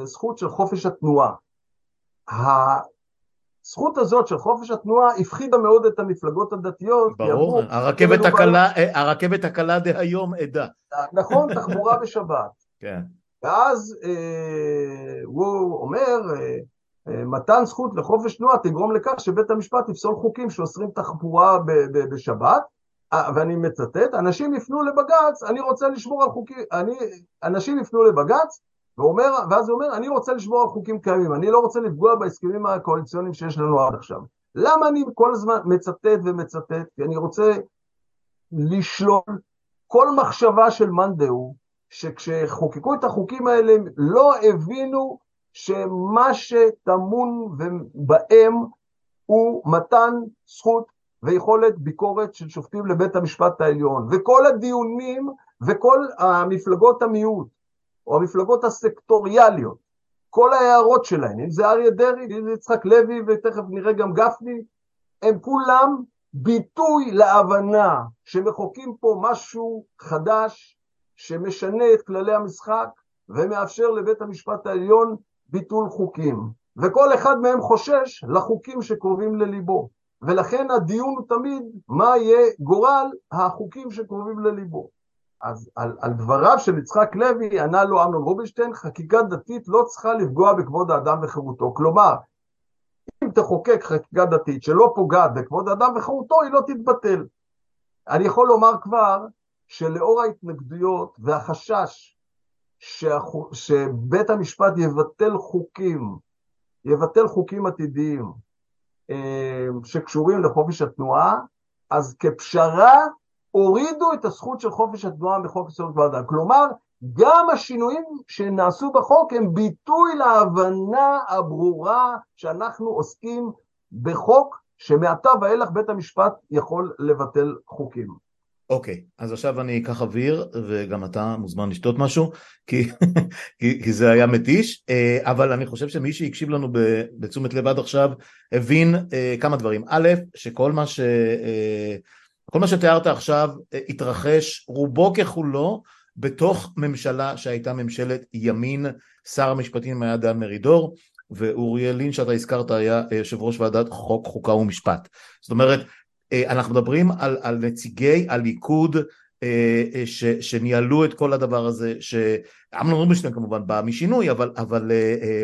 זכות של חופש התנועה. הזכות הזאת של חופש התנועה הפחידה מאוד את המפלגות הדתיות. ברור, הרכבת הקלה, הרכבת הקלה דהיום עדה. נכון, תחבורה בשבת. כן. ואז אה, הוא אומר, אה, אה, מתן זכות לחופש תנועה תגרום לכך שבית המשפט יפסול חוקים שאוסרים תחבורה ב- ב- בשבת, אה, ואני מצטט, אנשים יפנו לבג"ץ, אני רוצה לשמור על חוקים, אני, אנשים יפנו לבג"ץ, ואומר, ואז הוא אומר, אני רוצה לשמור על חוקים קיימים, אני לא רוצה לפגוע בהסכמים הקואליציוניים שיש לנו עד עכשיו. למה אני כל הזמן מצטט ומצטט? כי אני רוצה לשלול כל מחשבה של מאן דהוא, שכשחוקקו את החוקים האלה לא הבינו שמה שטמון בהם הוא מתן זכות ויכולת ביקורת של שופטים לבית המשפט העליון. וכל הדיונים וכל המפלגות המיעוט או המפלגות הסקטוריאליות, כל ההערות שלהן, אם זה אריה דרעי, אם זה יצחק לוי ותכף נראה גם גפני, הם כולם ביטוי להבנה שמחוקים פה משהו חדש שמשנה את כללי המשחק ומאפשר לבית המשפט העליון ביטול חוקים. וכל אחד מהם חושש לחוקים שקרובים לליבו. ולכן הדיון הוא תמיד מה יהיה גורל החוקים שקרובים לליבו. אז על, על דבריו של יצחק לוי ענה לו אמנון רובינשטיין, חקיקה דתית לא צריכה לפגוע בכבוד האדם וחירותו. כלומר, אם תחוקק חקיקה דתית שלא פוגעת בכבוד האדם וחירותו, היא לא תתבטל. אני יכול לומר כבר שלאור ההתנגדויות והחשש שהחו, שבית המשפט יבטל חוקים, יבטל חוקים עתידיים אה, שקשורים לחופש התנועה, אז כפשרה הורידו את הזכות של חופש התנועה מחוק יסוד כבוד האדם. כלומר, גם השינויים שנעשו בחוק הם ביטוי להבנה הברורה שאנחנו עוסקים בחוק שמעתה ואילך בית המשפט יכול לבטל חוקים. אוקיי, אז עכשיו אני אקח אוויר, וגם אתה מוזמן לשתות משהו, כי, כי, כי זה היה מתיש, אה, אבל אני חושב שמי שהקשיב לנו בתשומת לב עד עכשיו, הבין אה, כמה דברים. א', שכל מה, ש, אה, כל מה שתיארת עכשיו התרחש רובו ככולו בתוך ממשלה שהייתה ממשלת ימין, שר המשפטים היה דן מרידור, ואוריאל לין שאתה הזכרת היה יושב ראש ועדת חוק, חוקה ומשפט. זאת אומרת, אה, אנחנו מדברים על, על נציגי הליכוד אה, אה, ש, שניהלו את כל הדבר הזה, שאמנון רובינשטיין כמובן בא משינוי, אבל, אבל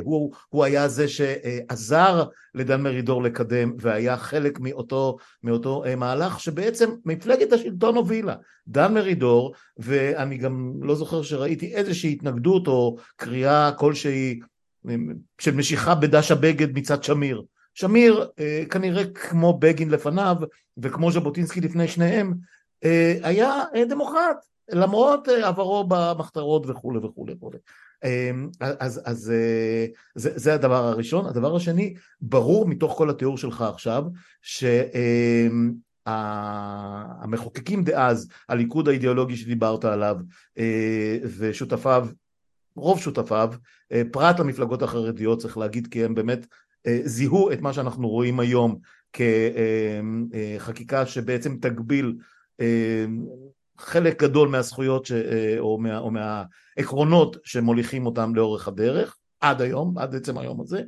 הוא, הוא היה זה שעזר לדן מרידור לקדם והיה חלק מאותו, מאותו מהלך שבעצם מפלגת השלטון הובילה. דן מרידור, ואני גם לא זוכר שראיתי איזושהי התנגדות או קריאה כלשהי של משיכה בדש הבגד מצד שמיר. שמיר אה, כנראה כמו בגין לפניו וכמו ז'בוטינסקי לפני שניהם אה, היה אה, דמוקרט למרות עברו במחתרות וכולי וכולי וכולי אז, אז זה, זה הדבר הראשון. הדבר השני, ברור מתוך כל התיאור שלך עכשיו שהמחוקקים דאז, הליכוד האידיאולוגי שדיברת עליו ושותפיו, רוב שותפיו, פרט למפלגות החרדיות צריך להגיד כי הם באמת אה, זיהו את מה שאנחנו רואים היום כחקיקה שבעצם תגביל אה, חלק גדול מהזכויות ש... אה, או, מה... או מהעקרונות שמוליכים אותם לאורך הדרך עד היום, עד עצם היום הזה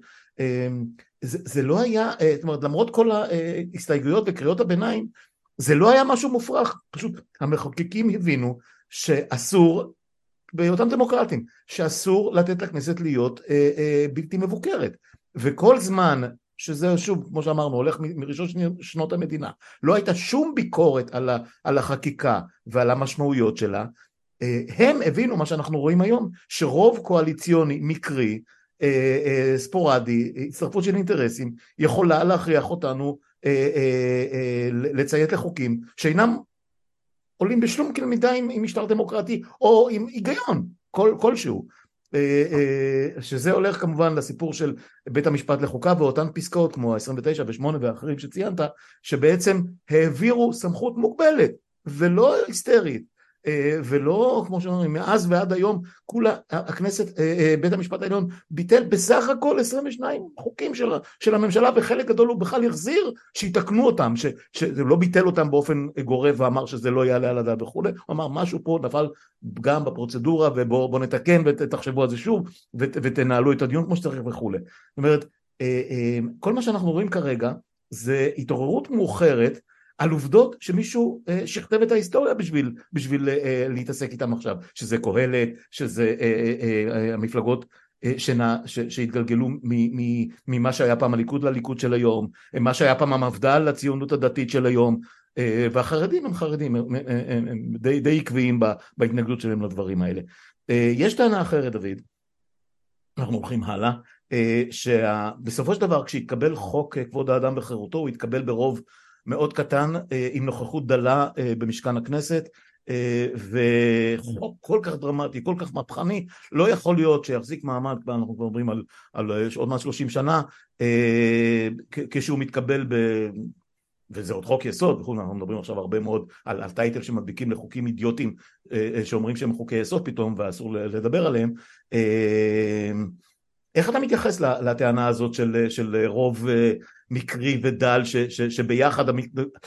זה, זה לא היה, זאת אומרת למרות כל ההסתייגויות וקריאות הביניים זה לא היה משהו מופרך, פשוט המחוקקים הבינו שאסור בהיותם דמוקרטים, שאסור לתת לכנסת להיות אה, אה, בלתי מבוקרת. וכל זמן שזה שוב כמו שאמרנו הולך מראשון שנות המדינה. לא הייתה שום ביקורת על, ה, על החקיקה ועל המשמעויות שלה. אה, הם הבינו מה שאנחנו רואים היום שרוב קואליציוני מקרי אה, אה, ספורדי הצטרפות של אינטרסים יכולה להכריח אותנו לציית לחוקים שאינם עולים בשלום קנה מידה עם, משטר דמוקרטי או עם היגיון כל, כלשהו שזה הולך כמובן לסיפור של בית המשפט לחוקה ואותן פסקאות כמו ה-29 ו-8 ואחרים שציינת שבעצם העבירו סמכות מוגבלת ולא היסטרית. אה, ולא כמו שאומרים מאז ועד היום כולה הכנסת בית המשפט העליון ביטל בסך הכל 22 חוקים של, של הממשלה וחלק גדול הוא בכלל החזיר שיתקנו אותם ש, שזה לא ביטל אותם באופן גורף ואמר שזה לא יעלה על הדעת וכולי הוא אמר משהו פה נפל גם בפרוצדורה ובואו נתקן ותחשבו על זה שוב ות, ותנהלו את הדיון כמו שצריך וכולי זאת אומרת כל מה שאנחנו רואים כרגע זה התעוררות מאוחרת על עובדות שמישהו אה, שכתב את ההיסטוריה בשביל, בשביל אה, להתעסק איתם עכשיו, שזה קהלת, שזה אה, המפלגות שנע, ש, שהתגלגלו מ, מ, ממה שהיה פעם הליכוד לליכוד של היום, מה שהיה פעם המפד"ל לציונות הדתית של היום, והחרדים הם חרדים, הם, הם, הם, הם די, די עקביים בהתנגדות שלהם לדברים האלה. יש טענה אחרת דוד, אנחנו הולכים הלאה, שבסופו של דבר כשהתקבל חוק כבוד האדם וחירותו הוא התקבל ברוב מאוד קטן אה, עם נוכחות דלה אה, במשכן הכנסת אה, וחוק כל כך דרמטי, כל כך מהפכני, לא יכול להיות שיחזיק מעמד, אנחנו כבר מדברים על, על עוד מעט 30 שנה, כשהוא מתקבל ב... וזה עוד חוק יסוד, וכו', אנחנו מדברים עכשיו הרבה מאוד על, על טייטל שמדביקים לחוקים אידיוטיים שאומרים שהם חוקי יסוד פתאום ואסור לדבר עליהם. איך אתה מתייחס לטענה הזאת של, של רוב מקרי ודל ש, ש, שביחד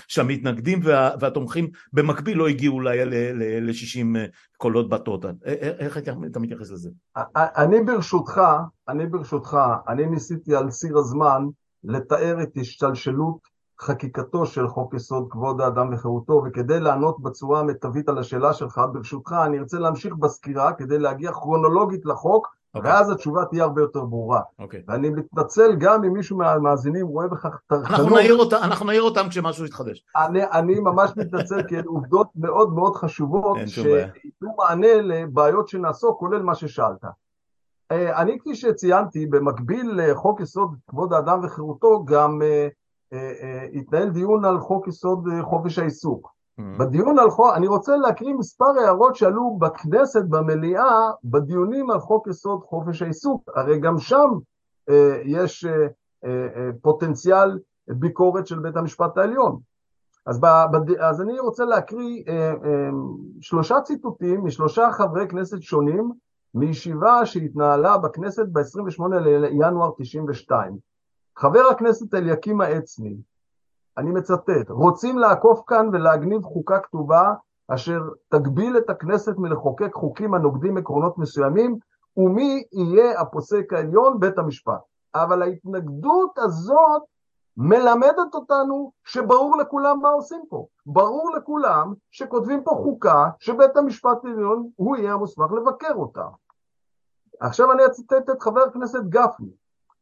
שהמתנגדים וה, והתומכים במקביל לא הגיעו אולי ל-60 קולות בטוטל. איך אתה מתייחס לזה? אני ברשותך, אני ברשותך, אני ניסיתי על ציר הזמן לתאר את השתלשלות חקיקתו של חוק יסוד כבוד האדם וחירותו, וכדי לענות בצורה המיטבית על השאלה שלך, ברשותך, אני ארצה להמשיך בסקירה כדי להגיע כרונולוגית לחוק, Okay. אוקיי. ואז התשובה תהיה הרבה יותר ברורה. Okay. אוקיי. ואני מתנצל גם אם מישהו מהמאזינים רואה בכך טרחנות. אנחנו נעיר אותם, אנחנו נעיר אותם כשמשהו יתחדש. אני, אני ממש מתנצל כי הן עובדות מאוד מאוד חשובות, שייתנו מענה לבעיות שנעשו, כולל מה ששאלת. אה, אני כפי שציינתי, במקביל לחוק יסוד כבוד האדם וחירותו, גם uh, uh, התנהל דיון על חוק יסוד חופש העיסוק. בדיון על חוק, אני רוצה להקריא מספר הערות שעלו בכנסת, במליאה, בדיונים על חוק יסוד חופש העיסוק, הרי גם שם אה, יש אה, אה, פוטנציאל ביקורת של בית המשפט העליון. אז, ב, ב, אז אני רוצה להקריא אה, אה, שלושה ציטוטים משלושה חברי כנסת שונים מישיבה שהתנהלה בכנסת ב-28 לינואר 92. חבר הכנסת אליקים העצני, אני מצטט, רוצים לעקוף כאן ולהגניב חוקה כתובה אשר תגביל את הכנסת מלחוקק חוקים הנוגדים עקרונות מסוימים, ומי יהיה הפוסק העליון? בית המשפט. אבל ההתנגדות הזאת מלמדת אותנו שברור לכולם מה עושים פה. ברור לכולם שכותבים פה חוקה שבית המשפט העליון הוא יהיה המוסמך לבקר אותה. עכשיו אני אצטט את חבר הכנסת גפני.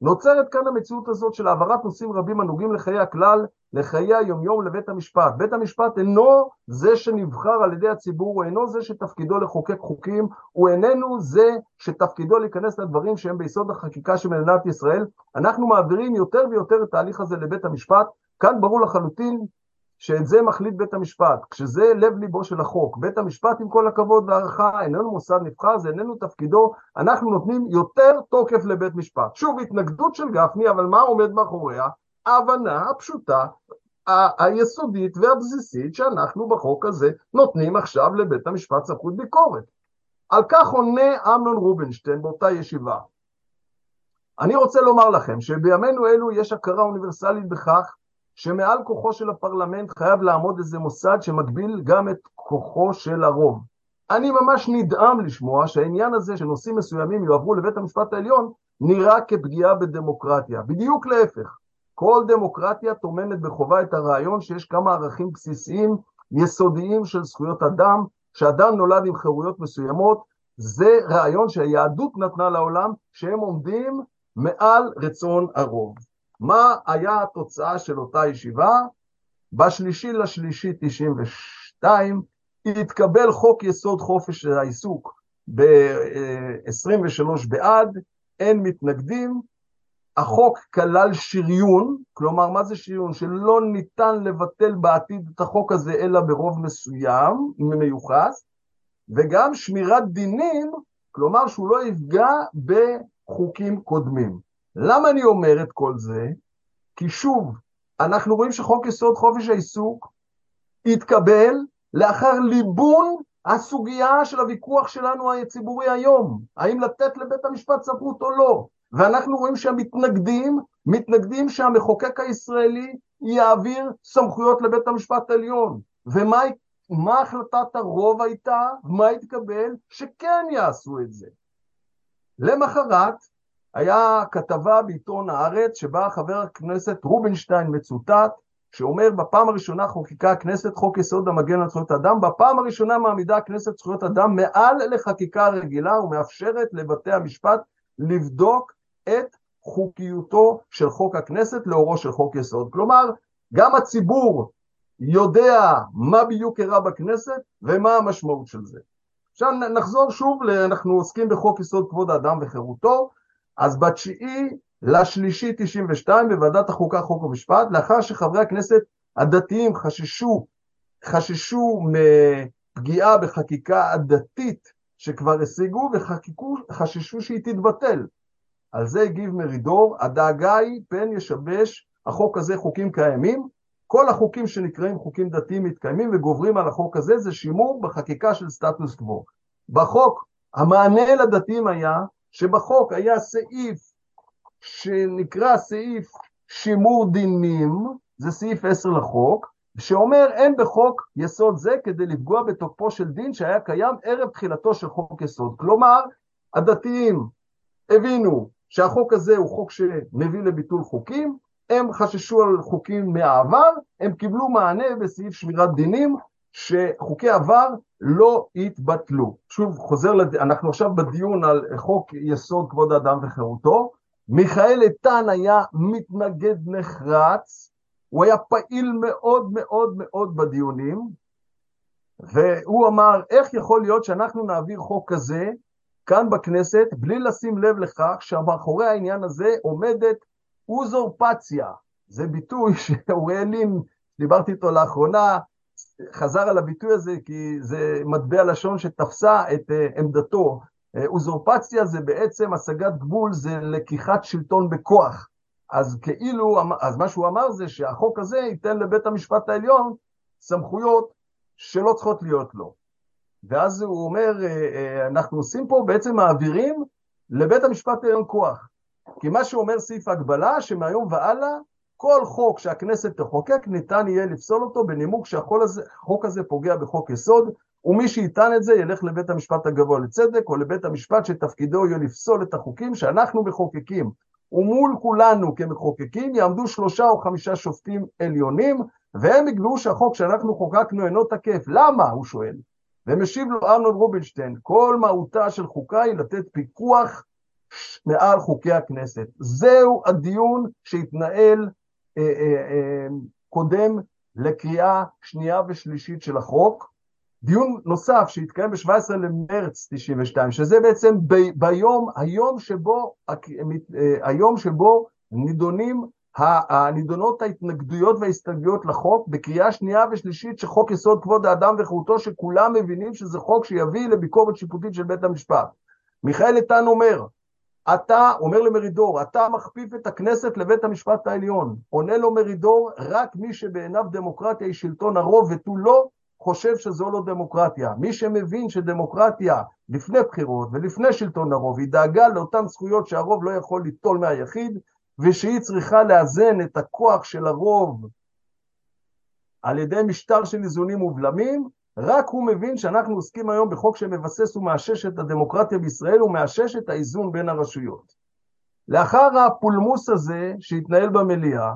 נוצרת כאן המציאות הזאת של העברת נושאים רבים הנוגעים לחיי הכלל, לחיי היומיום לבית המשפט. בית המשפט אינו זה שנבחר על ידי הציבור, הוא אינו זה שתפקידו לחוקק חוקים, הוא איננו זה שתפקידו להיכנס לדברים שהם ביסוד החקיקה של מדינת ישראל. אנחנו מעבירים יותר ויותר את ההליך הזה לבית המשפט. כאן ברור לחלוטין שאת זה מחליט בית המשפט, כשזה לב ליבו של החוק. בית המשפט עם כל הכבוד והערכה איננו מוסד נבחר, זה איננו תפקידו, אנחנו נותנים יותר תוקף לבית משפט. שוב, התנגדות של גפני, אבל מה עומד מאחוריה? ההבנה הפשוטה, היסודית והבסיסית שאנחנו בחוק הזה נותנים עכשיו לבית המשפט סמכות ביקורת. על כך עונה אמנון רובינשטיין באותה ישיבה. אני רוצה לומר לכם שבימינו אלו יש הכרה אוניברסלית בכך שמעל כוחו של הפרלמנט חייב לעמוד איזה מוסד שמגביל גם את כוחו של הרוב. אני ממש נדהם לשמוע שהעניין הזה שנושאים מסוימים יועברו לבית המשפט העליון נראה כפגיעה בדמוקרטיה. בדיוק להפך. כל דמוקרטיה טומנת בחובה את הרעיון שיש כמה ערכים בסיסיים, יסודיים של זכויות אדם, שאדם נולד עם חירויות מסוימות, זה רעיון שהיהדות נתנה לעולם, שהם עומדים מעל רצון הרוב. מה היה התוצאה של אותה ישיבה? בשלישי לשלישי 92 התקבל חוק יסוד חופש העיסוק ב-23 בעד, אין מתנגדים, החוק כלל שריון, כלומר מה זה שריון? שלא ניתן לבטל בעתיד את החוק הזה אלא ברוב מסוים, מיוחס, וגם שמירת דינים, כלומר שהוא לא יפגע בחוקים קודמים. למה אני אומר את כל זה? כי שוב, אנחנו רואים שחוק יסוד חופש העיסוק התקבל לאחר ליבון הסוגיה של הוויכוח שלנו הציבורי היום, האם לתת לבית המשפט סמכות או לא. ואנחנו רואים שהמתנגדים, מתנגדים שהמחוקק הישראלי יעביר סמכויות לבית המשפט העליון. ומה החלטת הרוב הייתה? מה התקבל? שכן יעשו את זה. למחרת, היה כתבה בעיתון הארץ שבה חבר הכנסת רובינשטיין מצוטט שאומר בפעם הראשונה חוקקה הכנסת חוק יסוד המגן על זכויות אדם, בפעם הראשונה מעמידה הכנסת זכויות אדם מעל לחקיקה רגילה ומאפשרת לבתי המשפט לבדוק את חוקיותו של חוק הכנסת לאורו של חוק יסוד. כלומר, גם הציבור יודע מה בדיוק אירע בכנסת ומה המשמעות של זה. עכשיו נחזור שוב, אנחנו עוסקים בחוק יסוד כבוד האדם וחירותו, אז בתשיעי לשלישי 92 בוועדת החוקה חוק ומשפט, לאחר שחברי הכנסת הדתיים חששו, חששו מפגיעה בחקיקה הדתית שכבר השיגו וחששו שהיא תתבטל. על זה הגיב מרידור, הדאגה היא פן ישבש החוק הזה חוקים קיימים, כל החוקים שנקראים חוקים דתיים מתקיימים וגוברים על החוק הזה, זה שימור בחקיקה של סטטוס קוו. בחוק, המענה לדתיים היה שבחוק היה סעיף שנקרא סעיף שימור דינים, זה סעיף 10 לחוק, שאומר אין בחוק יסוד זה כדי לפגוע בתוקפו של דין שהיה קיים ערב תחילתו של חוק יסוד. כלומר, הדתיים הבינו שהחוק הזה הוא חוק שמביא לביטול חוקים, הם חששו על חוקים מהעבר, הם קיבלו מענה בסעיף שמירת דינים, שחוקי עבר לא יתבטלו. שוב, חוזר, לד... אנחנו עכשיו בדיון על חוק יסוד כבוד האדם וחירותו. מיכאל איתן היה מתנגד נחרץ, הוא היה פעיל מאוד מאוד מאוד בדיונים, והוא אמר, איך יכול להיות שאנחנו נעביר חוק כזה כאן בכנסת בלי לשים לב לכך שמאחורי העניין הזה עומדת אוזורפציה. זה ביטוי שאוריאל לין, דיברתי איתו לאחרונה, חזר על הביטוי הזה כי זה מטבע לשון שתפסה את אה, עמדתו. אה, אוזורפציה זה בעצם השגת גבול, זה לקיחת שלטון בכוח. אז כאילו, אז מה שהוא אמר זה שהחוק הזה ייתן לבית המשפט העליון סמכויות שלא צריכות להיות לו. ואז הוא אומר, אנחנו עושים פה, בעצם מעבירים לבית המשפט העליון כוח. כי מה שאומר סעיף ההגבלה, שמהיום והלאה, כל חוק שהכנסת תחוקק, ניתן יהיה לפסול אותו בנימוק שהחוק הזה פוגע בחוק יסוד, ומי שיטען את זה ילך לבית המשפט הגבוה לצדק, או לבית המשפט שתפקידו יהיה לפסול את החוקים שאנחנו מחוקקים. ומול כולנו כמחוקקים יעמדו שלושה או חמישה שופטים עליונים, והם יקבעו שהחוק שאנחנו חוקקנו אינו תקף. למה? הוא שואל. ומשיב לו ארנון רובינשטיין, כל מהותה של חוקה היא לתת פיקוח מעל חוקי הכנסת. זהו הדיון שהתנהל קודם לקריאה שנייה ושלישית של החוק. דיון נוסף שהתקיים ב-17 למרץ 92, שזה בעצם ב- ביום, היום שבו, אה, היום שבו נידונים, נידונות ההתנגדויות וההסתייגויות לחוק בקריאה שנייה ושלישית של חוק יסוד כבוד האדם וחירותו, שכולם מבינים שזה חוק שיביא לביקורת שיפוטית של בית המשפט. מיכאל איתן אומר, אתה, אומר למרידור, אתה מכפיף את הכנסת לבית המשפט העליון. עונה לו מרידור, רק מי שבעיניו דמוקרטיה היא שלטון הרוב ותו לא, חושב שזו לא דמוקרטיה. מי שמבין שדמוקרטיה לפני בחירות ולפני שלטון הרוב היא דאגה לאותן זכויות שהרוב לא יכול ליטול מהיחיד, ושהיא צריכה לאזן את הכוח של הרוב על ידי משטר של איזונים ובלמים, רק הוא מבין שאנחנו עוסקים היום בחוק שמבסס ומאשש את הדמוקרטיה בישראל ומאשש את האיזון בין הרשויות. לאחר הפולמוס הזה שהתנהל במליאה,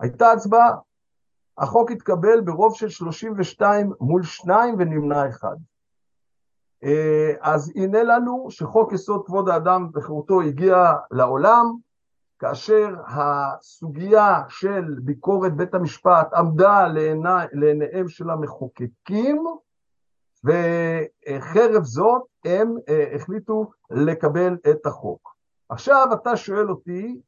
הייתה הצבעה. החוק התקבל ברוב של 32 מול 2 ונמנע אחד. אה, אז הנה לנו שחוק יסוד כבוד האדם וחירותו הגיע לעולם, כאשר הסוגיה של ביקורת בית המשפט עמדה לעיני, לעיניהם של המחוקקים, וחרף זאת הם אה, החליטו לקבל את החוק. עכשיו אתה שואל אותי,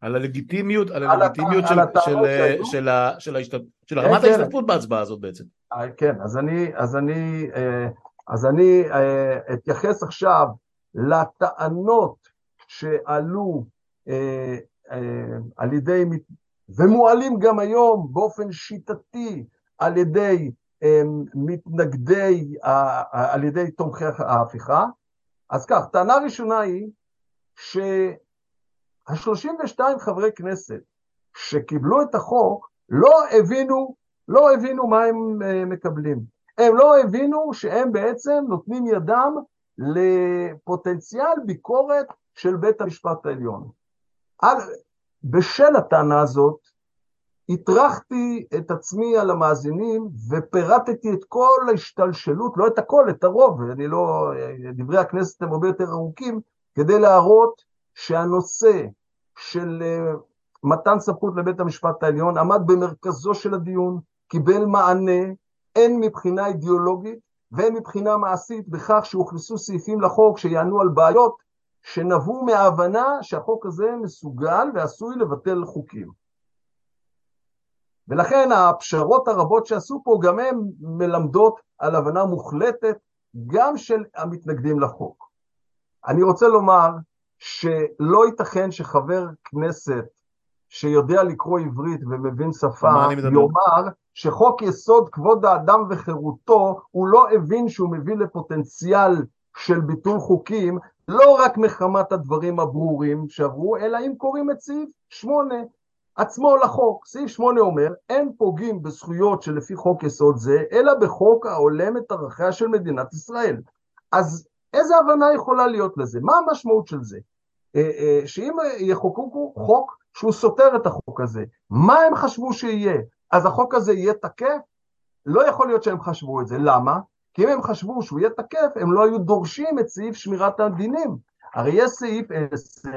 על הלגיטימיות, על הלגיטימיות של, של, של, של, של, של רמת כן, ההשתתפות בהצבעה הזאת בעצם. אה, כן, אז אני, אז אני, אה, אז אני אתייחס עכשיו לטענות שעלו אה, אה, על ידי, ומועלים גם היום באופן שיטתי על ידי אה, מתנגדי, על ידי תומכי ההפיכה. אז כך, טענה ראשונה היא שה-32 חברי כנסת שקיבלו את החוק לא הבינו, לא הבינו מה הם מקבלים. הם לא הבינו שהם בעצם נותנים ידם לפוטנציאל ביקורת של בית המשפט העליון. בשל הטענה הזאת, הטרחתי את עצמי על המאזינים ופירטתי את כל ההשתלשלות, לא את הכל, את הרוב, אני לא, דברי הכנסת הם הרבה יותר ארוכים, כדי להראות שהנושא של אה, מתן סמכות לבית המשפט העליון עמד במרכזו של הדיון, קיבל מענה, הן מבחינה אידיאולוגית והן מבחינה מעשית, בכך שהוכנסו סעיפים לחוק שיענו על בעיות שנבעו מההבנה שהחוק הזה מסוגל ועשוי לבטל חוקים. ולכן הפשרות הרבות שעשו פה גם הן מלמדות על הבנה מוחלטת גם של המתנגדים לחוק. אני רוצה לומר שלא ייתכן שחבר כנסת שיודע לקרוא עברית ומבין שפה יאמר שחוק יסוד כבוד האדם וחירותו הוא לא הבין שהוא מביא לפוטנציאל של ביטול חוקים לא רק מחמת הדברים הברורים שעברו, אלא אם קוראים את סעיף 8 עצמו לחוק. סעיף 8 אומר, אין פוגעים בזכויות שלפי חוק יסוד זה, אלא בחוק ההולם את ערכיה של מדינת ישראל. אז איזה הבנה יכולה להיות לזה? מה המשמעות של זה? אה, אה, שאם יחוקקו חוק שהוא סותר את החוק הזה, מה הם חשבו שיהיה? אז החוק הזה יהיה תקף? לא יכול להיות שהם חשבו את זה. למה? כי אם הם חשבו שהוא יהיה תקף, הם לא היו דורשים את סעיף שמירת הדינים. הרי יש סעיף 10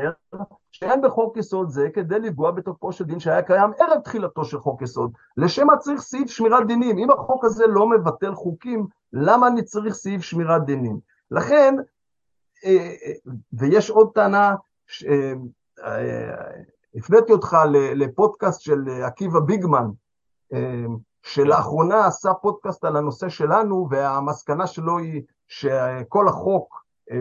שאין בחוק יסוד זה כדי לפגוע בתוקפו של דין שהיה קיים ערב תחילתו של חוק יסוד. לשם מה צריך סעיף שמירת דינים? אם החוק הזה לא מבטל חוקים, למה אני צריך סעיף שמירת דינים? לכן, אה, אה, ויש עוד טענה, אה, הפניתי אותך לפודקאסט של עקיבא ביגמן, שלאחרונה עשה פודקאסט על הנושא שלנו, והמסקנה שלו היא שכל החוק אה,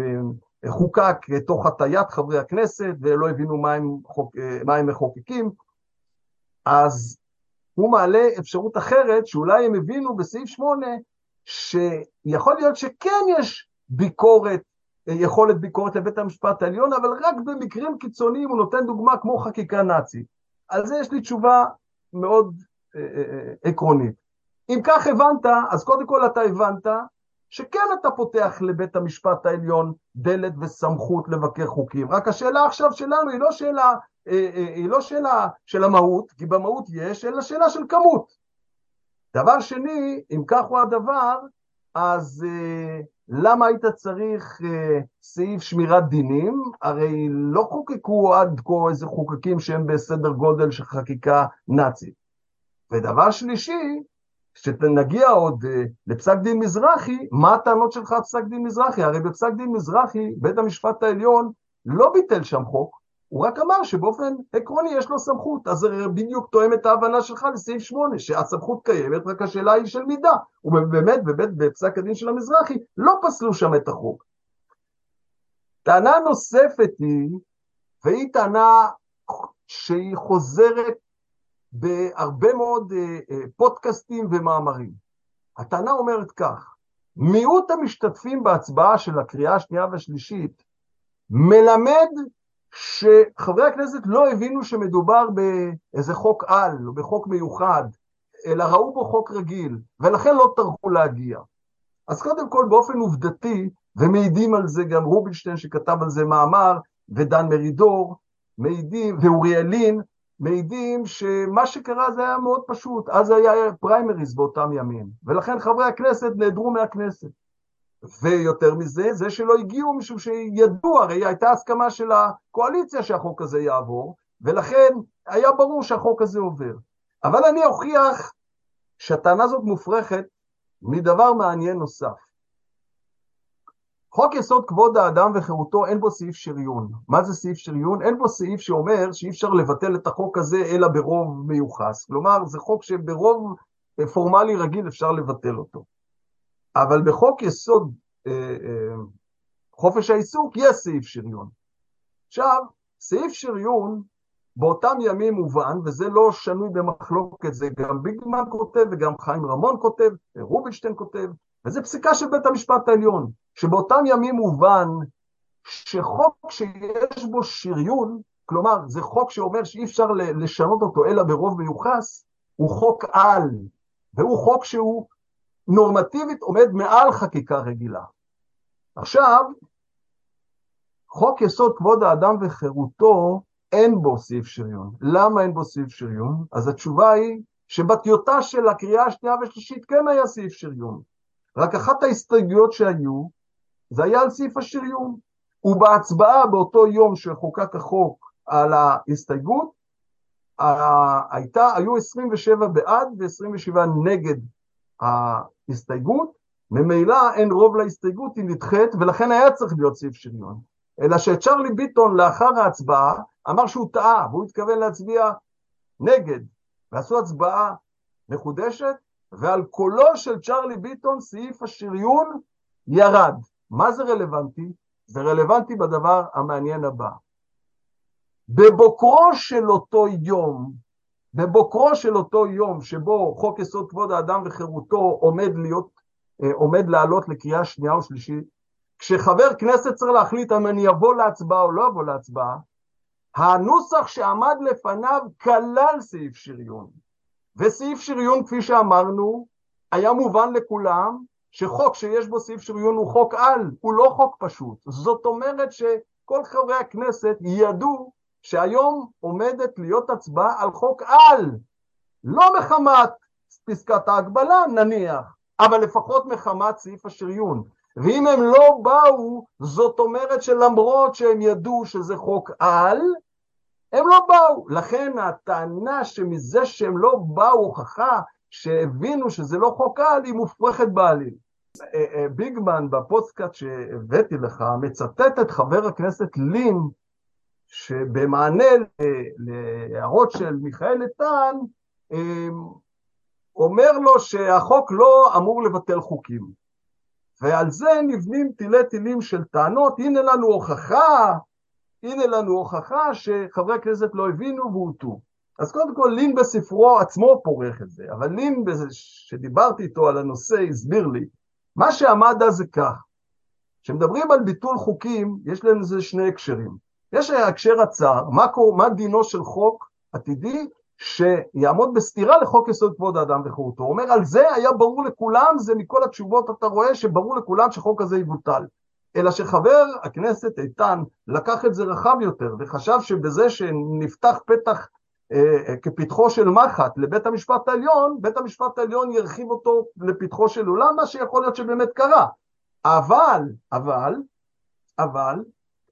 חוקק תוך הטיית חברי הכנסת, ולא הבינו מה הם, חוק, אה, מה הם מחוקקים. אז הוא מעלה אפשרות אחרת, שאולי הם הבינו בסעיף 8, שיכול להיות שכן יש ביקורת, יכולת ביקורת לבית המשפט העליון, אבל רק במקרים קיצוניים הוא נותן דוגמה כמו חקיקה נאצית. על זה יש לי תשובה מאוד אה, אה, אה, עקרונית. אם כך הבנת, אז קודם כל אתה הבנת שכן אתה פותח לבית המשפט העליון דלת וסמכות לבקר חוקים, רק השאלה עכשיו שלנו היא לא שאלה, היא לא שאלה של המהות, כי במהות יש, אלא שאלה של כמות. דבר שני, אם כך הוא הדבר, אז למה היית צריך סעיף שמירת דינים? הרי לא חוקקו עד כה איזה חוקקים שהם בסדר גודל של חקיקה נאצית. ודבר שלישי, כשנגיע עוד uh, לפסק דין מזרחי, מה הטענות שלך על פסק דין מזרחי? הרי בפסק דין מזרחי, בית המשפט העליון לא ביטל שם חוק, הוא רק אמר שבאופן עקרוני יש לו סמכות, אז זה בדיוק תואם את ההבנה שלך לסעיף 8, שהסמכות קיימת, רק השאלה היא של מידה. ובאמת, באמת, בפסק הדין של המזרחי, לא פסלו שם את החוק. טענה נוספת היא, והיא טענה שהיא חוזרת בהרבה מאוד אה, אה, פודקאסטים ומאמרים. הטענה אומרת כך, מיעוט המשתתפים בהצבעה של הקריאה השנייה והשלישית מלמד שחברי הכנסת לא הבינו שמדובר באיזה חוק על או בחוק מיוחד, אלא ראו בו חוק רגיל, ולכן לא טרחו להגיע. אז קודם כל באופן עובדתי, ומעידים על זה גם רובינשטיין שכתב על זה מאמר, ודן מרידור, מעידים, ואוריאל לין, מעידים שמה שקרה זה היה מאוד פשוט, אז היה פריימריז באותם ימים, ולכן חברי הכנסת נעדרו מהכנסת. ויותר מזה, זה שלא הגיעו משום שידעו, הרי הייתה הסכמה של הקואליציה שהחוק הזה יעבור, ולכן היה ברור שהחוק הזה עובר. אבל אני אוכיח שהטענה הזאת מופרכת מדבר מעניין נוסף. חוק יסוד כבוד האדם וחירותו אין בו סעיף שריון. מה זה סעיף שריון? אין בו סעיף שאומר שאי אפשר לבטל את החוק הזה אלא ברוב מיוחס. כלומר, זה חוק שברוב פורמלי רגיל אפשר לבטל אותו. אבל בחוק יסוד אה, אה, חופש העיסוק יש סעיף שריון. עכשיו, סעיף שריון באותם ימים מובן, וזה לא שנוי במחלוקת, זה גם ביגמן כותב וגם חיים רמון כותב, רובינשטיין כותב, וזה פסיקה של בית המשפט העליון. שבאותם ימים מובן שחוק שיש בו שריון, כלומר זה חוק שאומר שאי אפשר לשנות אותו אלא ברוב מיוחס, הוא חוק על, והוא חוק שהוא נורמטיבית עומד מעל חקיקה רגילה. עכשיו, חוק יסוד כבוד האדם וחירותו, אין בו סעיף שריון. למה אין בו סעיף שריון? אז התשובה היא שבטיוטה של הקריאה השנייה והשלישית כן היה סעיף שריון. רק אחת ההסתייגויות שהיו, זה היה על סעיף השריון. ובהצבעה באותו יום שחוקק החוק על ההסתייגות, הייתה, היו 27 בעד ו-27 נגד ההסתייגות, ממילא אין רוב להסתייגות, היא נדחית, ולכן היה צריך להיות סעיף שריון. אלא שצ'רלי ביטון לאחר ההצבעה אמר שהוא טעה, והוא התכוון להצביע נגד, ועשו הצבעה מחודשת, ועל קולו של צ'רלי ביטון סעיף השריון ירד. מה זה רלוונטי? זה רלוונטי בדבר המעניין הבא. בבוקרו של אותו יום, בבוקרו של אותו יום שבו חוק יסוד כבוד האדם וחירותו עומד להיות, אה, עומד לעלות לקריאה שנייה ושלישית, כשחבר כנסת צריך להחליט אם אני אבוא להצבעה או לא אבוא להצבעה, הנוסח שעמד לפניו כלל סעיף שריון. וסעיף שריון, כפי שאמרנו, היה מובן לכולם, שחוק שיש בו סעיף שריון הוא חוק על, הוא לא חוק פשוט. זאת אומרת שכל חברי הכנסת ידעו שהיום עומדת להיות הצבעה על חוק על, לא מחמת פסקת ההגבלה נניח, אבל לפחות מחמת סעיף השריון. ואם הם לא באו, זאת אומרת שלמרות שהם ידעו שזה חוק על, הם לא באו. לכן הטענה שמזה שהם לא באו הוכחה שהבינו שזה לא חוק על, היא מופרכת בעליל. אה, אה, ביגמן בפוסטקאט שהבאתי לך מצטט את חבר הכנסת לין שבמענה להערות של מיכאל איתן אה, אומר לו שהחוק לא אמור לבטל חוקים ועל זה נבנים תילי תילים של טענות הנה לנו הוכחה הנה לנו הוכחה שחברי הכנסת לא הבינו והוטו אז קודם כל לין בספרו עצמו פורך את זה, אבל לין, שדיברתי איתו על הנושא, הסביר לי, מה שעמד אז זה כך, כשמדברים על ביטול חוקים, יש להם איזה שני הקשרים. יש הקשר הצר, מה, מה דינו של חוק עתידי שיעמוד בסתירה לחוק יסוד כבוד האדם וחירותו. הוא אומר, על זה היה ברור לכולם, זה מכל התשובות אתה רואה שברור לכולם שחוק הזה יבוטל. אלא שחבר הכנסת איתן לקח את זה רחב יותר וחשב שבזה שנפתח פתח אה, אה, כפתחו של מחט לבית המשפט העליון, בית המשפט העליון ירחיב אותו לפתחו של עולם, מה שיכול להיות שבאמת קרה. אבל, אבל, אבל,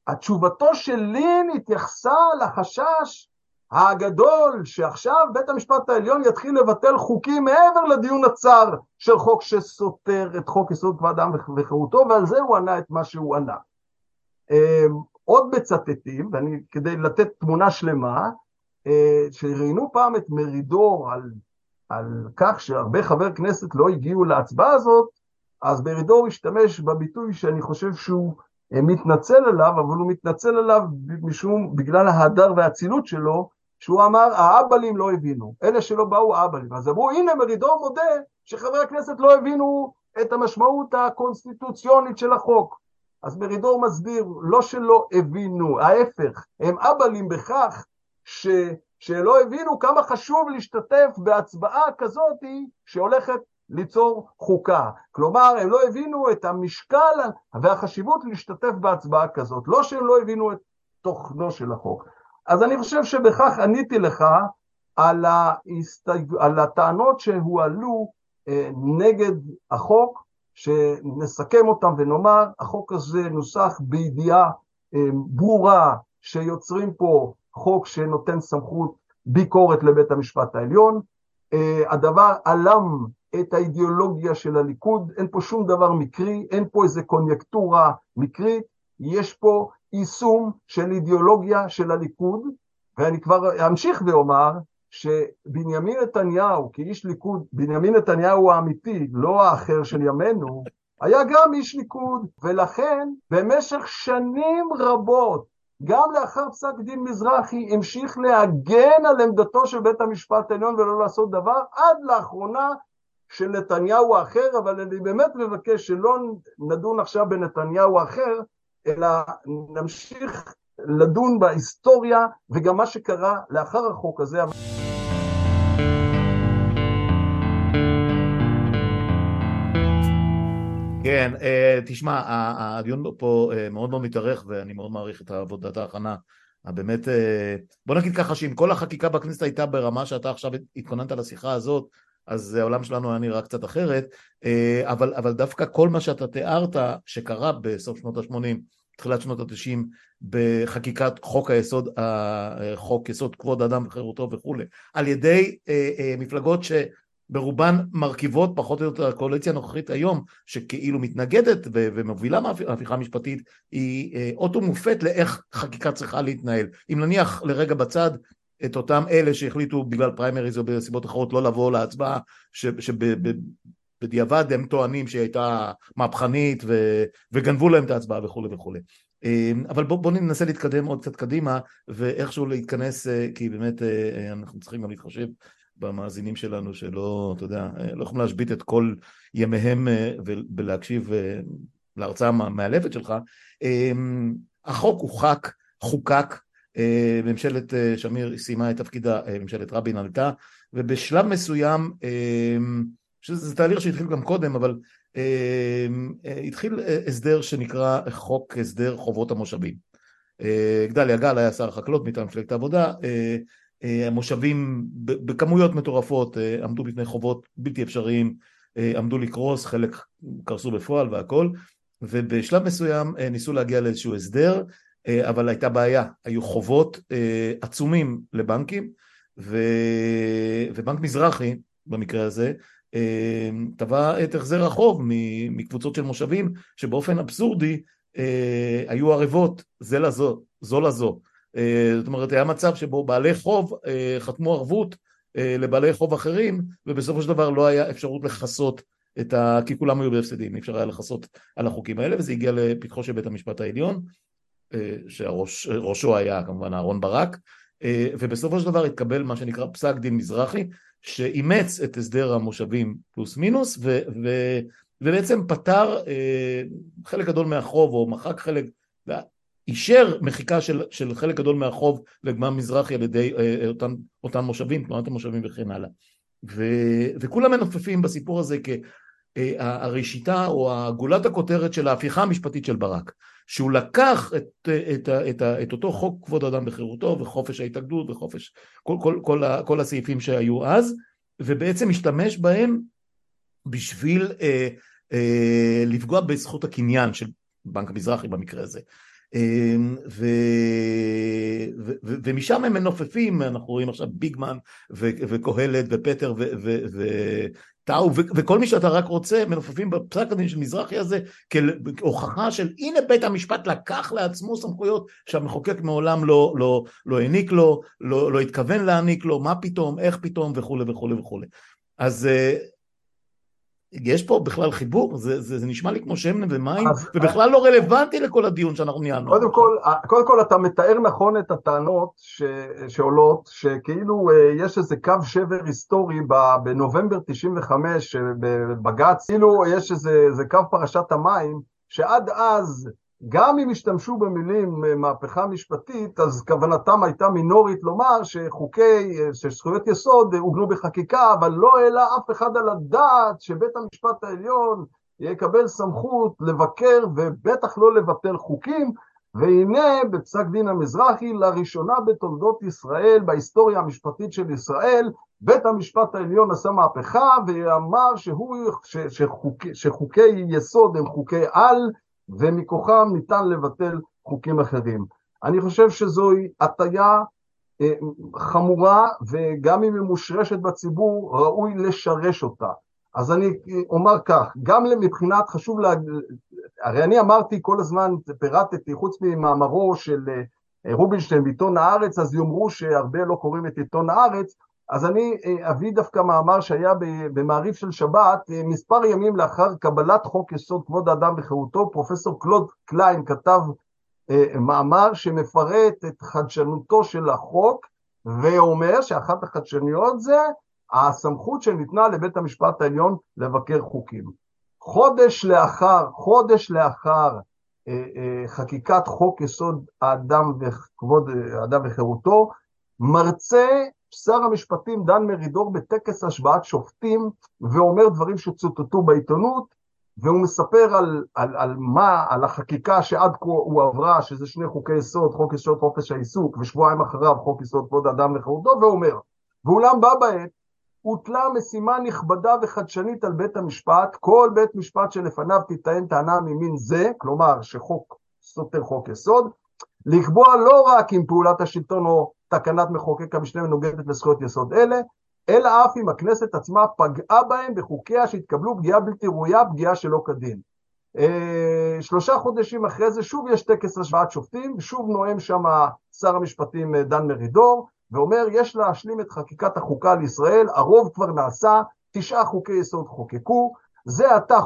התשובתו של לין התייחסה לחשש הגדול שעכשיו בית המשפט העליון יתחיל לבטל חוקים מעבר לדיון הצר של חוק שסותר את חוק יסוד כבוד אדם וחירותו ועל זה הוא ענה את מה שהוא ענה. אמ, עוד מצטטים, ואני כדי לתת תמונה שלמה, אה, שראיינו פעם את מרידור על, על כך שהרבה חברי כנסת לא הגיעו להצבעה הזאת, אז מרידור השתמש בביטוי שאני חושב שהוא אה, מתנצל עליו, אבל הוא מתנצל עליו משום, בגלל ההדר והאצילות שלו, שהוא אמר, האבלים לא הבינו, אלה שלא באו האבלים. אז אמרו, הנה מרידור מודה שחברי הכנסת לא הבינו את המשמעות הקונסטיטוציונית של החוק. אז מרידור מסביר, לא שלא הבינו, ההפך, הם אבלים בכך ש, שלא הבינו כמה חשוב להשתתף בהצבעה כזאת שהולכת ליצור חוקה. כלומר, הם לא הבינו את המשקל והחשיבות להשתתף בהצבעה כזאת. לא שהם לא הבינו את תוכנו של החוק. אז אני חושב שבכך עניתי לך על, ההסתייג... על הטענות שהועלו אה, נגד החוק, שנסכם אותם ונאמר, החוק הזה נוסח בידיעה אה, ברורה שיוצרים פה חוק שנותן סמכות ביקורת לבית המשפט העליון. אה, הדבר עלם את האידיאולוגיה של הליכוד, אין פה שום דבר מקרי, אין פה איזה קוניונקטורה מקרית, יש פה יישום של אידיאולוגיה של הליכוד, ואני כבר אמשיך ואומר שבנימין נתניהו כאיש ליכוד, בנימין נתניהו האמיתי, לא האחר של ימינו, היה גם איש ליכוד, ולכן במשך שנים רבות גם לאחר פסק דין מזרחי המשיך להגן על עמדתו של בית המשפט העליון ולא לעשות דבר, עד לאחרונה של נתניהו האחר, אבל אני באמת מבקש שלא נדון עכשיו בנתניהו האחר, אלא נמשיך לדון בהיסטוריה וגם מה שקרה לאחר החוק הזה. כן, אה, תשמע, הדיון פה אה, מאוד מאוד מתארך ואני מאוד מעריך את עבודת ההכנה אה, בוא נגיד ככה שאם כל החקיקה בכנסת הייתה ברמה שאתה עכשיו התכוננת לשיחה הזאת, אז העולם שלנו היה נראה קצת אחרת, אבל, אבל דווקא כל מה שאתה תיארת שקרה בסוף שנות ה-80, תחילת שנות ה-90, בחקיקת חוק היסוד, חוק יסוד כבוד אדם וחירותו וכולי, על ידי מפלגות ש... ברובן מרכיבות פחות או יותר הקואליציה הנוכחית היום, שכאילו מתנגדת ומובילה מהפיכה משפטית, היא אה, אוטו מופת לאיך חקיקה צריכה להתנהל. אם נניח לרגע בצד את אותם אלה שהחליטו בגלל פריימריז או בסיבות אחרות לא לבוא להצבעה, שבדיעבד הם טוענים שהיא הייתה מהפכנית ו- וגנבו להם את ההצבעה וכולי וכולי. אה, אבל בואו בוא ננסה להתקדם עוד קצת קדימה ואיכשהו להתכנס, אה, כי באמת אנחנו צריכים גם להתחשב במאזינים שלנו שלא, אתה יודע, לא יכולים להשבית את כל ימיהם אה, ולהקשיב אה, להרצאה המאלפת שלך. אמ, החוק הוחק, חוקק, אה, ממשלת שמיר סיימה את תפקידה, ממשלת רבין עלתה, ובשלב מסוים, שזה תהליך שהתחיל גם קודם, אבל התחיל הסדר שנקרא חוק הסדר חובות המושבים. גדליה גל היה שר החקלאות מטעם מפלגת העבודה, אה, המושבים בכמויות מטורפות אה, עמדו בפני חובות בלתי אפשריים, אה, עמדו לקרוס, חלק קרסו בפועל והכל, ובשלב מסוים ניסו להגיע לאיזשהו הסדר, אבל הייתה בעיה, היו חובות עצומים לבנקים, ו... ובנק מזרחי במקרה הזה תבע את החזר החוב מקבוצות של מושבים שבאופן אבסורדי היו ערבות זה לזו, זו לזו. אה, זאת אומרת, היה מצב שבו בעלי חוב אה, חתמו ערבות אה, לבעלי חוב אחרים, ובסופו של דבר לא היה אפשרות לכסות את ה... כי כולם היו בהפסדים, אי אפשר היה לכסות על החוקים האלה, וזה הגיע לפתחו של בית המשפט העליון, שראשו היה כמובן אהרון ברק, ובסופו של דבר התקבל מה שנקרא פסק דין מזרחי, שאימץ את הסדר המושבים פלוס מינוס, ו, ו, ובעצם פתר חלק גדול מהחוב, או מחק חלק, אישר מחיקה של, של חלק גדול מהחוב לגמר מזרחי על ידי אותן, אותן מושבים, תנועת המושבים וכן הלאה. ו, וכולם מנופפים בסיפור הזה כהראשיתה או גולת הכותרת של ההפיכה המשפטית של ברק. שהוא לקח את, את, את, את אותו חוק כבוד האדם וחירותו וחופש ההתאגדות וחופש כל, כל, כל, כל הסעיפים שהיו אז ובעצם השתמש בהם בשביל אה, אה, לפגוע בזכות הקניין של בנק המזרחי במקרה הזה. אה, ו, ו, ו, ומשם הם מנופפים, אנחנו רואים עכשיו ביגמן וקהלת ופטר ו, ו, ו, טאו וכל מי שאתה רק רוצה מנופפים בפסק הדין של מזרחי הזה כהוכחה של הנה בית המשפט לקח לעצמו סמכויות שהמחוקק מעולם לא, לא, לא העניק לו, לא, לא התכוון להעניק לו, מה פתאום, איך פתאום וכולי וכולי וכולי. אז אה, יש פה בכלל חיבור, זה, זה, זה נשמע לי כמו שמן ומים, אז, ובכלל לא רלוונטי לכל הדיון שאנחנו ניהלנו. קודם כל, קודם כל אתה מתאר נכון את הטענות ש, שעולות, שכאילו אה, יש איזה קו שבר היסטורי בנובמבר 95 בבג"ץ, כאילו יש איזה, איזה קו פרשת המים, שעד אז גם אם השתמשו במילים אה, מהפכה משפטית, אז כוונתם הייתה מינורית לומר שחוקי, אה, שזכויות יסוד עוגנו בחקיקה, אבל לא העלה אף אחד על הדעת שבית המשפט העליון יקבל סמכות לבקר ובטח לא לבטל חוקים, והנה בפסק דין המזרחי, לראשונה בתולדות ישראל, בהיסטוריה המשפטית של ישראל, בית המשפט העליון עשה מהפכה ואמר שהוא, שחוק, שחוקי יסוד הם חוקי על, ומכוחם ניתן לבטל חוקים אחרים. אני חושב שזוהי הטיה אה, חמורה, וגם אם היא מושרשת בציבור, ראוי לשרש אותה. אז אני אומר כך, גם מבחינת, חשוב להגיד, הרי אני אמרתי כל הזמן, פירטתי, חוץ ממאמרו של אה, רובינשטיין בעיתון הארץ, אז יאמרו שהרבה לא קוראים את עיתון הארץ, אז אני אה, אביא דווקא מאמר שהיה במעריב של שבת, אה, מספר ימים לאחר קבלת חוק יסוד כבוד האדם וחירותו, פרופסור קלוד קליין כתב אה, מאמר שמפרט את חדשנותו של החוק, ואומר שאחת החדשניות זה הסמכות שניתנה לבית המשפט העליון לבקר חוקים. חודש לאחר, חודש לאחר חקיקת חוק יסוד האדם וכבוד האדם וחירותו, מרצה שר המשפטים דן מרידור בטקס השבעת שופטים ואומר דברים שצוטטו בעיתונות והוא מספר על, על, על מה, על החקיקה שעד כה הוא עברה, שזה שני חוקי יסוד, חוק יסוד חופש העיסוק ושבועיים אחריו חוק יסוד כבוד האדם וחירותו, ואומר, ואולם בה בעת הוטלה משימה נכבדה וחדשנית על בית המשפט, כל בית משפט שלפניו תיטען טענה ממין זה, כלומר שחוק סותר חוק יסוד, לקבוע לא רק אם פעולת השלטון או תקנת מחוקק המשנה מנוגדת לזכויות יסוד אלה, אלא אף אם הכנסת עצמה פגעה בהם בחוקיה שהתקבלו פגיעה בלתי ראויה, פגיעה שלא כדין. אה, שלושה חודשים אחרי זה שוב יש טקס השוואת שופטים, ושוב נואם שם שר המשפטים אה, דן מרידור, ואומר יש להשלים את חקיקת החוקה לישראל, הרוב כבר נעשה, תשעה חוקי יסוד חוקקו, זה עתה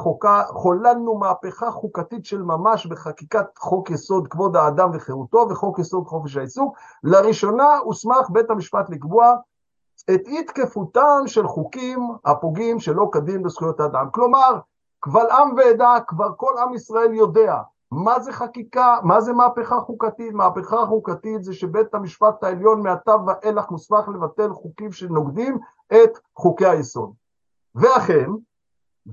חוללנו מהפכה חוקתית של ממש בחקיקת חוק יסוד כבוד האדם וחירותו וחוק יסוד חופש העיסוק. לראשונה הוסמך בית המשפט לקבוע את אי תקפותם של חוקים הפוגעים שלא כדין בזכויות האדם. כלומר, קבל עם ועדה, כבר כל עם ישראל יודע מה זה חקיקה, מה זה מהפכה חוקתית. מהפכה חוקתית זה שבית המשפט העליון מעתה ואילך מוסמך לבטל חוקים שנוגדים את חוקי היסוד. ואכן,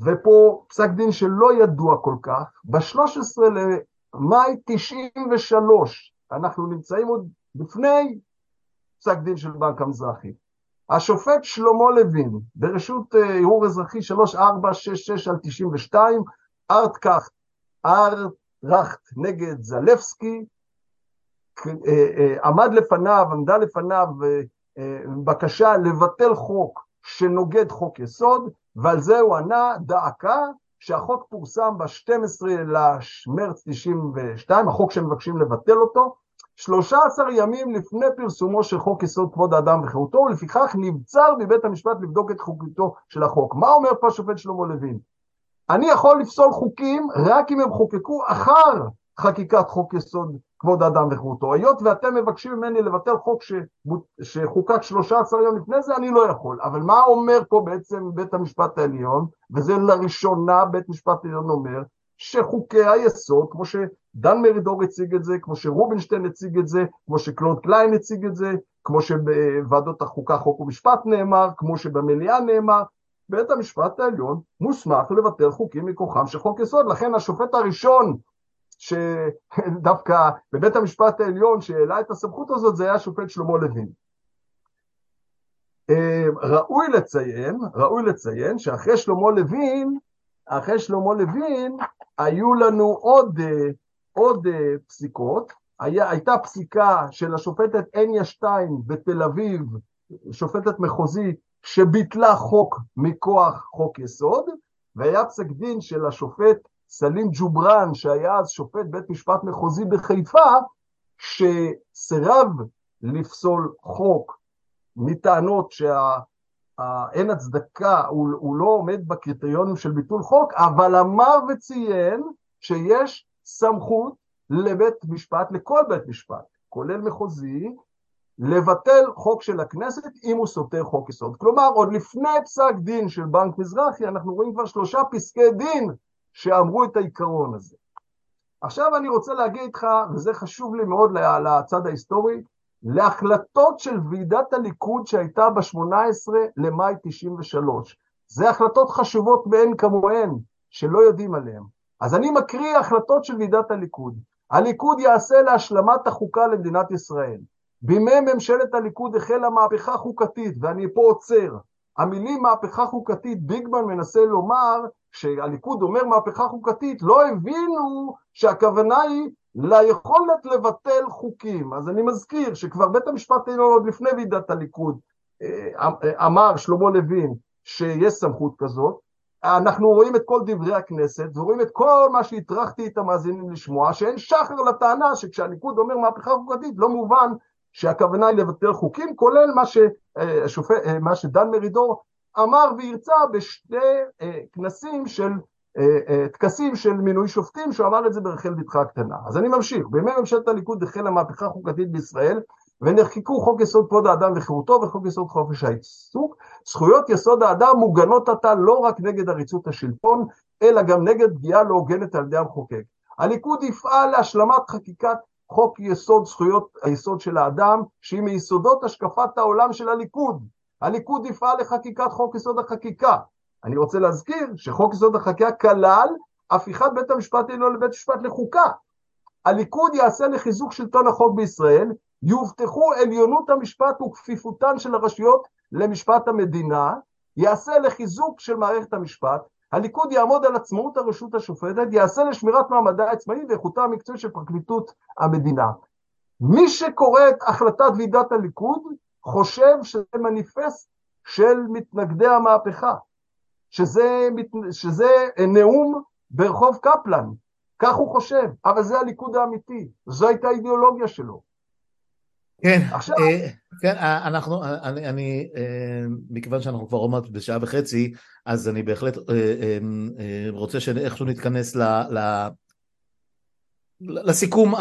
ופה פסק דין שלא ידוע כל כך, ב-13 למאי 93, אנחנו נמצאים עוד לפני פסק דין של בנק המזרחי. השופט שלמה לוין, ברשות אה, ערעור אזרחי 3466 על 92, ארט קאכט, ארט נגד זלפסקי, אה, אה, עמד לפניו, עמדה לפניו בקשה לבטל חוק שנוגד חוק יסוד, ועל זה הוא ענה דאקה שהחוק פורסם ב-12 למרץ 92, החוק שמבקשים לבטל אותו, 13 ימים לפני פרסומו של חוק יסוד כבוד האדם וחירותו, ולפיכך נבצר מבית המשפט לבדוק את חוקיותו של החוק. מה אומר פה השופט שלמה לוין? אני יכול לפסול חוקים רק אם הם חוקקו אחר חקיקת חוק יסוד כבוד האדם וחירותו. היות ואתם מבקשים ממני לבטל חוק שחוקק 13 יום לפני זה, אני לא יכול. אבל מה אומר פה בעצם בית המשפט העליון, וזה לראשונה בית משפט העליון אומר, שחוקי היסוד, כמו שדן מרידור הציג את זה, כמו שרובינשטיין הציג את זה, כמו שקלוד קליין הציג את זה, כמו שבוועדות החוקה חוק ומשפט נאמר, כמו שבמליאה נאמר, בית המשפט העליון מוסמך לבטל חוקים מכוחם של חוק יסוד. לכן השופט הראשון שדווקא בבית המשפט העליון שהעלה את הסמכות הזאת זה היה השופט שלמה לוין. אה, ראוי לציין, ראוי לציין שאחרי שלמה לוין, אחרי שלמה לוין היו לנו עוד, אה, עוד אה, פסיקות, היה, הייתה פסיקה של השופטת הניה שטיין בתל אביב, שופטת מחוזית, שביטלה חוק מכוח חוק יסוד, והיה פסק דין של השופט סלים ג'ובראן, שהיה אז שופט בית משפט מחוזי בחיפה, שסירב לפסול חוק מטענות שאין הצדקה, הוא, הוא לא עומד בקריטריונים של ביטול חוק, אבל אמר וציין שיש סמכות לבית משפט, לכל בית משפט, כולל מחוזי, לבטל חוק של הכנסת אם הוא סותר חוק יסוד. כלומר, עוד לפני פסק דין של בנק מזרחי, אנחנו רואים כבר שלושה פסקי דין שאמרו את העיקרון הזה. עכשיו אני רוצה להגיד לך, וזה חשוב לי מאוד לצד ההיסטורי, להחלטות של ועידת הליכוד שהייתה ב-18 למאי 93. זה החלטות חשובות מאין כמוהן, שלא יודעים עליהן. אז אני מקריא החלטות של ועידת הליכוד. הליכוד יעשה להשלמת החוקה למדינת ישראל. בימי ממשלת הליכוד החלה מהפכה חוקתית, ואני פה עוצר. המילים מהפכה חוקתית, ביגמן מנסה לומר כשהליכוד אומר מהפכה חוקתית, לא הבינו שהכוונה היא ליכולת לבטל חוקים. אז אני מזכיר שכבר בית המשפט העליון עוד לפני ועידת הליכוד אה, אמר, שלמה לוין, שיש סמכות כזאת. אנחנו רואים את כל דברי הכנסת ורואים את כל מה שהטרחתי את המאזינים לשמוע, שאין שחר לטענה שכשהליכוד אומר מהפכה חוקתית לא מובן שהכוונה היא לבטל חוקים, כולל מה, ששופט, אה, מה שדן מרידור אמר והרצה בשני אה, כנסים של, אה, אה, טקסים של מינוי שופטים, שהוא אמר את זה ברחל בתך הקטנה. אז אני ממשיך, בימי ממשלת הליכוד החלה מהפכה חוקתית בישראל, ונחקקו חוק יסוד כבוד האדם וחירותו וחוק יסוד חופש העיסוק. זכויות יסוד האדם מוגנות עתה לא רק נגד עריצות השלטון, אלא גם נגד פגיעה לא הוגנת על ידי המחוקק. הליכוד יפעל להשלמת חקיקת חוק יסוד זכויות היסוד של האדם, שהיא מיסודות השקפת העולם של הליכוד. הליכוד יפעל לחקיקת חוק יסוד החקיקה. אני רוצה להזכיר שחוק יסוד החקיקה כלל הפיכת בית המשפט העליון לבית משפט לחוקה. הליכוד יעשה לחיזוק שלטון החוק בישראל, יובטחו עליונות המשפט וכפיפותן של הרשויות למשפט המדינה, יעשה לחיזוק של מערכת המשפט, הליכוד יעמוד על עצמאות הרשות השופטת, יעשה לשמירת מעמדה העצמאי ואיכותה המקצועית של פרקליטות המדינה. מי שקורא את החלטת ועידת הליכוד חושב שזה מניפסט של מתנגדי המהפכה, שזה, שזה נאום ברחוב קפלן, כך הוא חושב, אבל זה הליכוד האמיתי, זו הייתה האידיאולוגיה שלו. כן, עכשיו... אה, כן, אה, אנחנו, אני, אני, אה, מכיוון שאנחנו כבר עומד בשעה וחצי, אז אני בהחלט רוצה שאיכשהו נתכנס ל, ל, לסיכום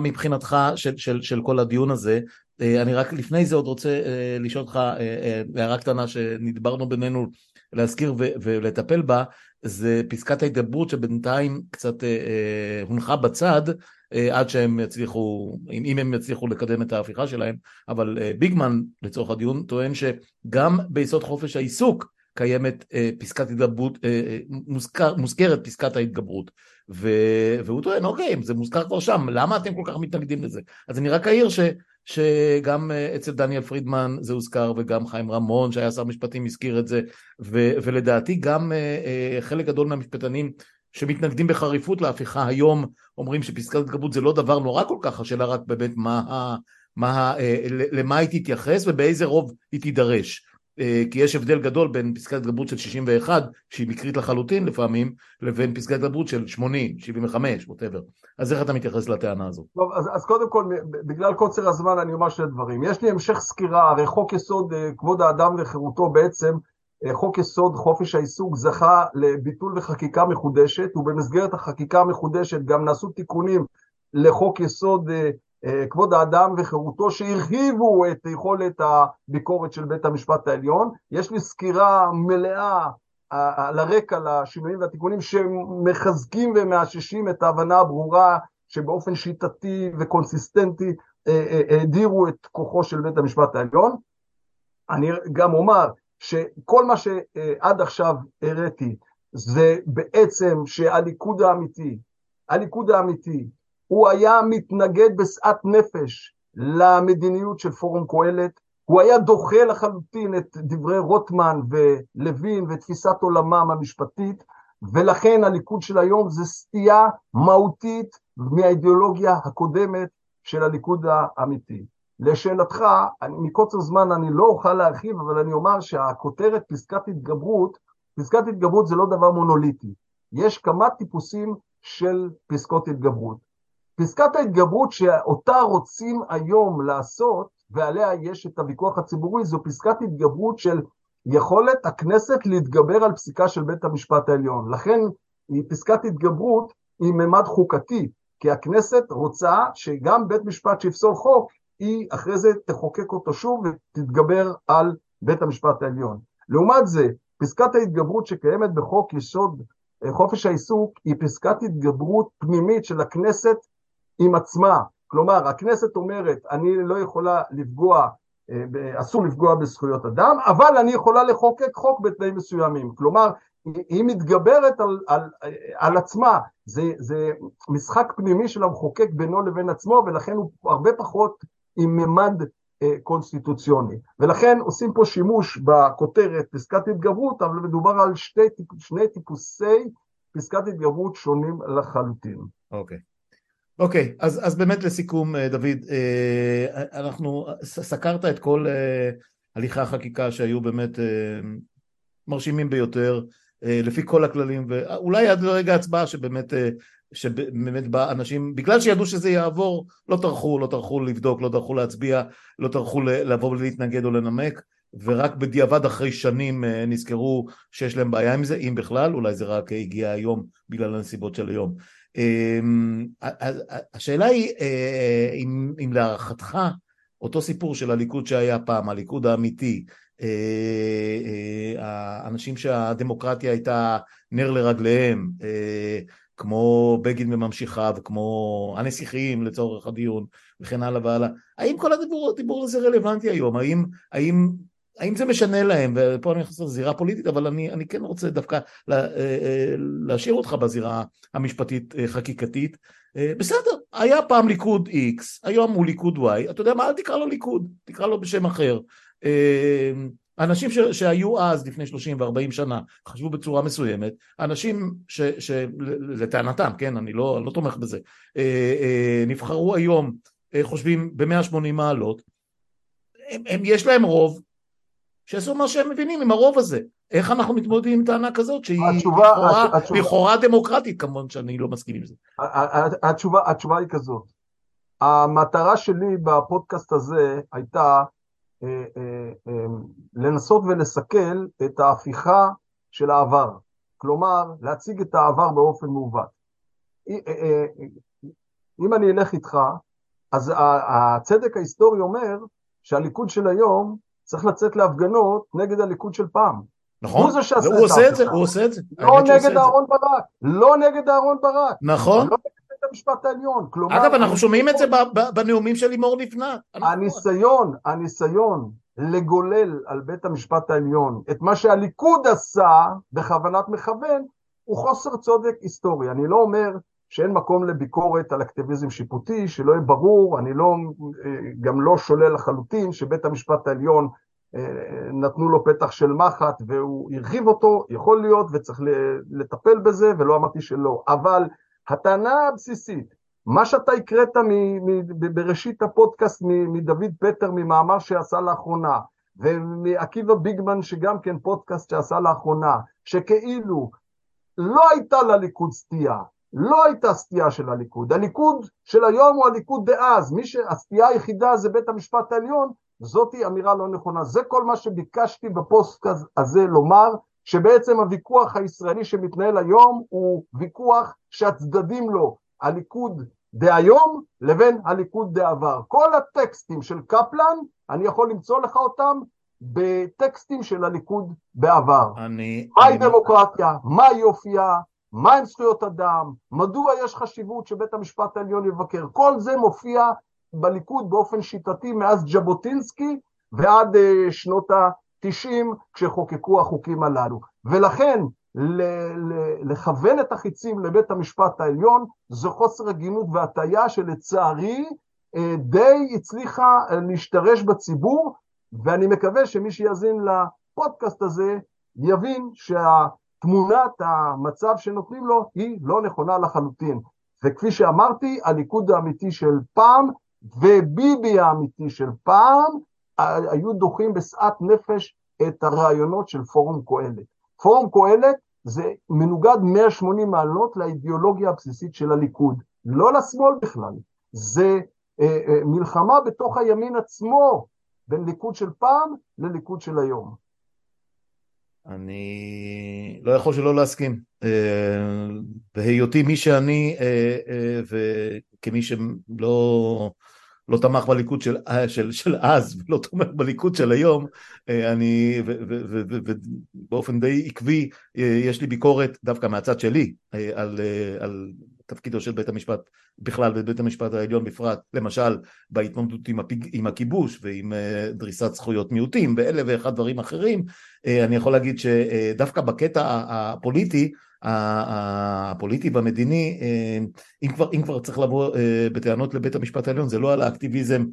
מבחינתך של, של, של כל הדיון הזה, אה, אני רק לפני זה עוד רוצה אה, לשאול אותך אה, הערה קטנה שנדברנו בינינו להזכיר ולטפל בה, זה פסקת ההתגברות שבינתיים קצת הונחה בצד עד שהם יצליחו, אם הם יצליחו לקדם את ההפיכה שלהם, אבל ביגמן לצורך הדיון טוען שגם ביסוד חופש העיסוק קיימת פסקת התגברות, מוזכר, מוזכרת פסקת ההתגברות. והוא טוען אוקיי זה מוזכר כבר שם למה אתם כל כך מתנגדים לזה? אז אני רק אעיר ש... שגם אה, אצל דניאל פרידמן זה הוזכר וגם חיים רמון שהיה שר משפטים הזכיר את זה. ו- ולדעתי גם אה, אה, חלק גדול מהמשפטנים שמתנגדים בחריפות להפיכה היום אומרים שפסקת התגברות זה לא דבר נורא כל כך השאלה רק באמת מה, מה, למה היא תתייחס ובאיזה רוב היא תידרש כי יש הבדל גדול בין פסקת התגברות של 61, שהיא מקרית לחלוטין לפעמים, לבין פסקת התגברות של 80, 75, ווטאבר. אז איך אתה מתייחס לטענה הזו? טוב, אז, אז קודם כל, בגלל קוצר הזמן אני אומר שני דברים. יש לי המשך סקירה, הרי חוק יסוד אה, כבוד האדם וחירותו בעצם חוק יסוד חופש העיסוק זכה לביטול וחקיקה מחודשת, ובמסגרת החקיקה המחודשת גם נעשו תיקונים לחוק יסוד כבוד האדם וחירותו שהרחיבו את יכולת הביקורת של בית המשפט העליון. יש לי סקירה מלאה על הרקע לשינויים והתיקונים שמחזקים ומאששים את ההבנה הברורה שבאופן שיטתי וקונסיסטנטי האדירו את כוחו של בית המשפט העליון. אני גם אומר שכל מה שעד עכשיו הראיתי זה בעצם שהליכוד האמיתי, הליכוד האמיתי, הוא היה מתנגד בשאת נפש למדיניות של פורום קהלת, הוא היה דוחה לחלוטין את דברי רוטמן ולוין ותפיסת עולמם המשפטית, ולכן הליכוד של היום זה סטייה מהותית מהאידיאולוגיה הקודמת של הליכוד האמיתי. לשאלתך, מקוצר זמן אני לא אוכל להרחיב, אבל אני אומר שהכותרת פסקת התגברות, פסקת התגברות זה לא דבר מונוליטי. יש כמה טיפוסים של פסקות התגברות. פסקת ההתגברות שאותה רוצים היום לעשות, ועליה יש את הוויכוח הציבורי, זו פסקת התגברות של יכולת הכנסת להתגבר על פסיקה של בית המשפט העליון. לכן פסקת התגברות היא ממד חוקתי, כי הכנסת רוצה שגם בית משפט שיפסול חוק, היא אחרי זה תחוקק אותו שוב ותתגבר על בית המשפט העליון. לעומת זה, פסקת ההתגברות שקיימת בחוק יסוד אה, חופש העיסוק היא פסקת התגברות פנימית של הכנסת עם עצמה. כלומר, הכנסת אומרת, אני לא יכולה לפגוע, אה, אסור לפגוע בזכויות אדם, אבל אני יכולה לחוקק חוק בתנאים מסוימים. כלומר, היא מתגברת על, על, על עצמה, זה, זה משחק פנימי של המחוקק בינו לבין עצמו, ולכן הוא הרבה פחות עם ממד אה, קונסטיטוציוני. ולכן עושים פה שימוש בכותרת פסקת התגברות, אבל מדובר על שתי, שני טיפוסי פסקת התגברות שונים לחלוטין. אוקיי. Okay. אוקיי, okay, אז, אז באמת לסיכום, אה, דוד, אה, אנחנו, סקרת את כל הליכי החקיקה שהיו באמת מרשימים ביותר, לפי כל הכללים, ואולי עד לרגע ההצבעה שבאמת, שבאמת בא אנשים, בגלל שידעו שזה יעבור, לא טרחו, לא טרחו לבדוק, לא טרחו להצביע, לא טרחו לבוא ולהתנגד או לנמק, ורק בדיעבד אחרי שנים נזכרו שיש להם בעיה עם זה, אם בכלל, אולי זה רק הגיע היום בגלל הנסיבות של היום. אמ, השאלה היא אה, אם, אם להערכתך אותו סיפור של הליכוד שהיה פעם, הליכוד האמיתי, אה, אה, האנשים שהדמוקרטיה הייתה נר לרגליהם, כמו בגין וממשיכיו, כמו הנסיכים לצורך הדיון וכן הלאה והלאה, האם כל הדיבור, הזה רלוונטי היום? האם, האם האם זה משנה להם, ופה אני נכנס לזירה פוליטית, אבל אני, אני כן רוצה דווקא לה, אה, אה, להשאיר אותך בזירה המשפטית אה, חקיקתית. בסדר, היה פעם ליכוד X, היום הוא ליכוד Y, אתה יודע מה, אל תקרא לו ליכוד, תקרא לו בשם אחר. אנשים ש, שהיו אז, לפני 30 ו-40 שנה, חשבו בצורה מסוימת, אנשים שלטענתם, כן, אני לא, לא תומך בזה, נבחרו היום, חושבים ב-180 מעלות, הם, הם, יש להם רוב, שיעשו מה שהם מבינים עם הרוב הזה. איך אנחנו מתמודדים עם טענה כזאת שהיא התשובה, לכאורה, התשובה, לכאורה דמוקרטית כמובן שאני לא מסכים עם זה. התשובה, התשובה היא כזאת, המטרה שלי בפודקאסט הזה הייתה אה, אה, אה, לנסות ולסכל את ההפיכה של העבר, כלומר להציג את העבר באופן מעוות. אה, אה, אם אני אלך איתך, אז הצדק ההיסטורי אומר שהליכוד של היום צריך לצאת להפגנות נגד הליכוד של פעם. נכון, הוא זה שעשה את עושה את זה, הוא עושה את זה. לא נגד אהרן ברק, לא נגד אהרן ברק. נכון. לא נגד בית המשפט העליון. כלומר... אגב, אנחנו שומעים את זה בנאומים של לימור לבנת. הניסיון, הניסיון לגולל על בית המשפט העליון את מה שהליכוד עשה בכוונת מכוון, הוא חוסר צודק היסטורי. אני לא אומר שאין מקום לביקורת על אקטיביזם שיפוטי, שלא יהיה ברור, אני לא, גם לא שולל לחלוטין שבית המשפט העליון נתנו לו פתח של מחט והוא הרחיב אותו, יכול להיות וצריך לטפל בזה ולא אמרתי שלא, אבל הטענה הבסיסית, מה שאתה הקראת בראשית הפודקאסט מדוד פטר ממאמר שעשה לאחרונה ומעקיבא ביגמן שגם כן פודקאסט שעשה לאחרונה, שכאילו לא הייתה לליכוד סטייה, לא הייתה סטייה של הליכוד. הליכוד של היום הוא הליכוד דאז. מי שהסטייה היחידה זה בית המשפט העליון, זאתי אמירה לא נכונה. זה כל מה שביקשתי בפוסט הזה לומר, שבעצם הוויכוח הישראלי שמתנהל היום הוא ויכוח שהצדדים לו, הליכוד דהיום לבין הליכוד דעבר. כל הטקסטים של קפלן, אני יכול למצוא לך אותם בטקסטים של הליכוד בעבר. אני... מהי אני... דמוקרטיה? מה יופייה? מהם זכויות אדם? מדוע יש חשיבות שבית המשפט העליון יבקר? כל זה מופיע בליכוד באופן שיטתי מאז ז'בוטינסקי ועד uh, שנות ה-90 כשחוקקו החוקים הללו. ולכן לכוון את החיצים לבית המשפט העליון זה חוסר הגינות והטיה שלצערי אה, די הצליחה אה, להשתרש בציבור ואני מקווה שמי שיאזין לפודקאסט הזה יבין שהתמונת המצב שנותנים לו היא לא נכונה לחלוטין. וכפי שאמרתי, הליכוד האמיתי של פעם וביבי האמיתי של פעם היו דוחים בשאת נפש את הרעיונות של פורום קהלת. פורום קהלת זה מנוגד 180 מעלות לאידיאולוגיה הבסיסית של הליכוד, לא לשמאל בכלל. זה אה, אה, מלחמה בתוך הימין עצמו, בין ליכוד של פעם לליכוד של היום. אני לא יכול שלא להסכים. אה, בהיותי מי שאני, אה, אה, וכמי שלא לא תמך בליכוד של, של, של אז ולא תומך בליכוד של היום, אני, ובאופן די עקבי, יש לי ביקורת דווקא מהצד שלי על, על תפקידו של בית המשפט בכלל ובית המשפט העליון בפרט, למשל בהתמודדות עם, הפיג, עם הכיבוש ועם uh, דריסת זכויות מיעוטים ואלף ואחד דברים אחרים, uh, אני יכול להגיד שדווקא בקטע הפוליטי, הפוליטי והמדיני, אה, אם כבר, אם כבר צריך לבוא בטענות לבית המשפט העליון, זה לא על האקטיביזם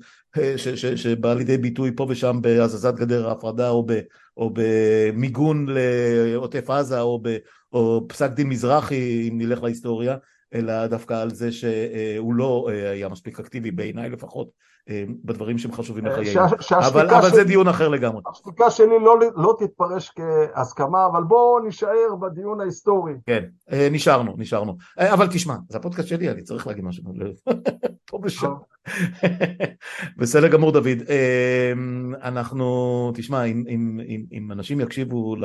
שבא לידי ביטוי פה ושם בהזזת גדר ההפרדה או, ב, או במיגון לעוטף עזה או, ב, או פסק דין מזרחי, אם נלך להיסטוריה, אלא דווקא על זה שהוא לא אה, היה מספיק אקטיבי, בעיניי לפחות, אה, בדברים שהם חשובים אה, לחיינו. אבל, אבל זה דיון אחר לגמרי. השתיקה שלי לא, לא תתפרש כהסכמה, אבל בואו נישאר בדיון ההיסטורי. כן, נשארנו, נשארנו. אבל תשמע, זה הפודקאסט שלי, אני צריך להגיד משהו. פה ושם. בסדר גמור, דוד. אנחנו, תשמע, אם, אם, אם, אם אנשים יקשיבו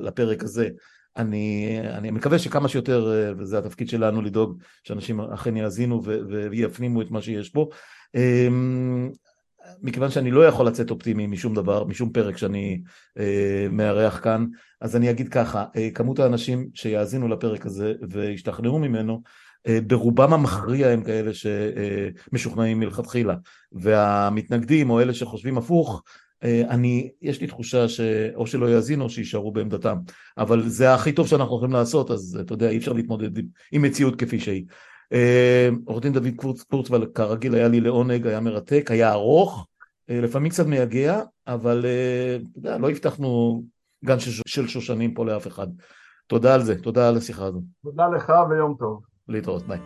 לפרק הזה, אני, אני מקווה שכמה שיותר, אה, וזה התפקיד שלנו לדאוג שאנשים אכן יאזינו ויפנימו את מה שיש פה. אמ, מכיוון שאני לא יכול לצאת אופטימי משום דבר, משום פרק שאני אה, מארח כאן, אז אני אגיד ככה, אה, כמות האנשים שיאזינו לפרק הזה וישתכנעו ממנו, ברובם המכריע הם כאלה שמשוכנעים מלכתחילה, והמתנגדים או אלה שחושבים הפוך, אני, יש לי תחושה שאו שלא יאזינו או שיישארו בעמדתם, אבל זה הכי טוב שאנחנו יכולים לעשות, אז אתה יודע, אי אפשר להתמודד עם, עם מציאות כפי שהיא. אה, עורך דין דוד קורצוול, כרגיל היה לי לעונג, היה מרתק, היה ארוך, אה, לפעמים קצת מייגע, אבל אתה יודע, לא הבטחנו גן של שושנים פה לאף אחד. תודה על זה, תודה על השיחה הזו. תודה לך ויום טוב. להתראות, ביי.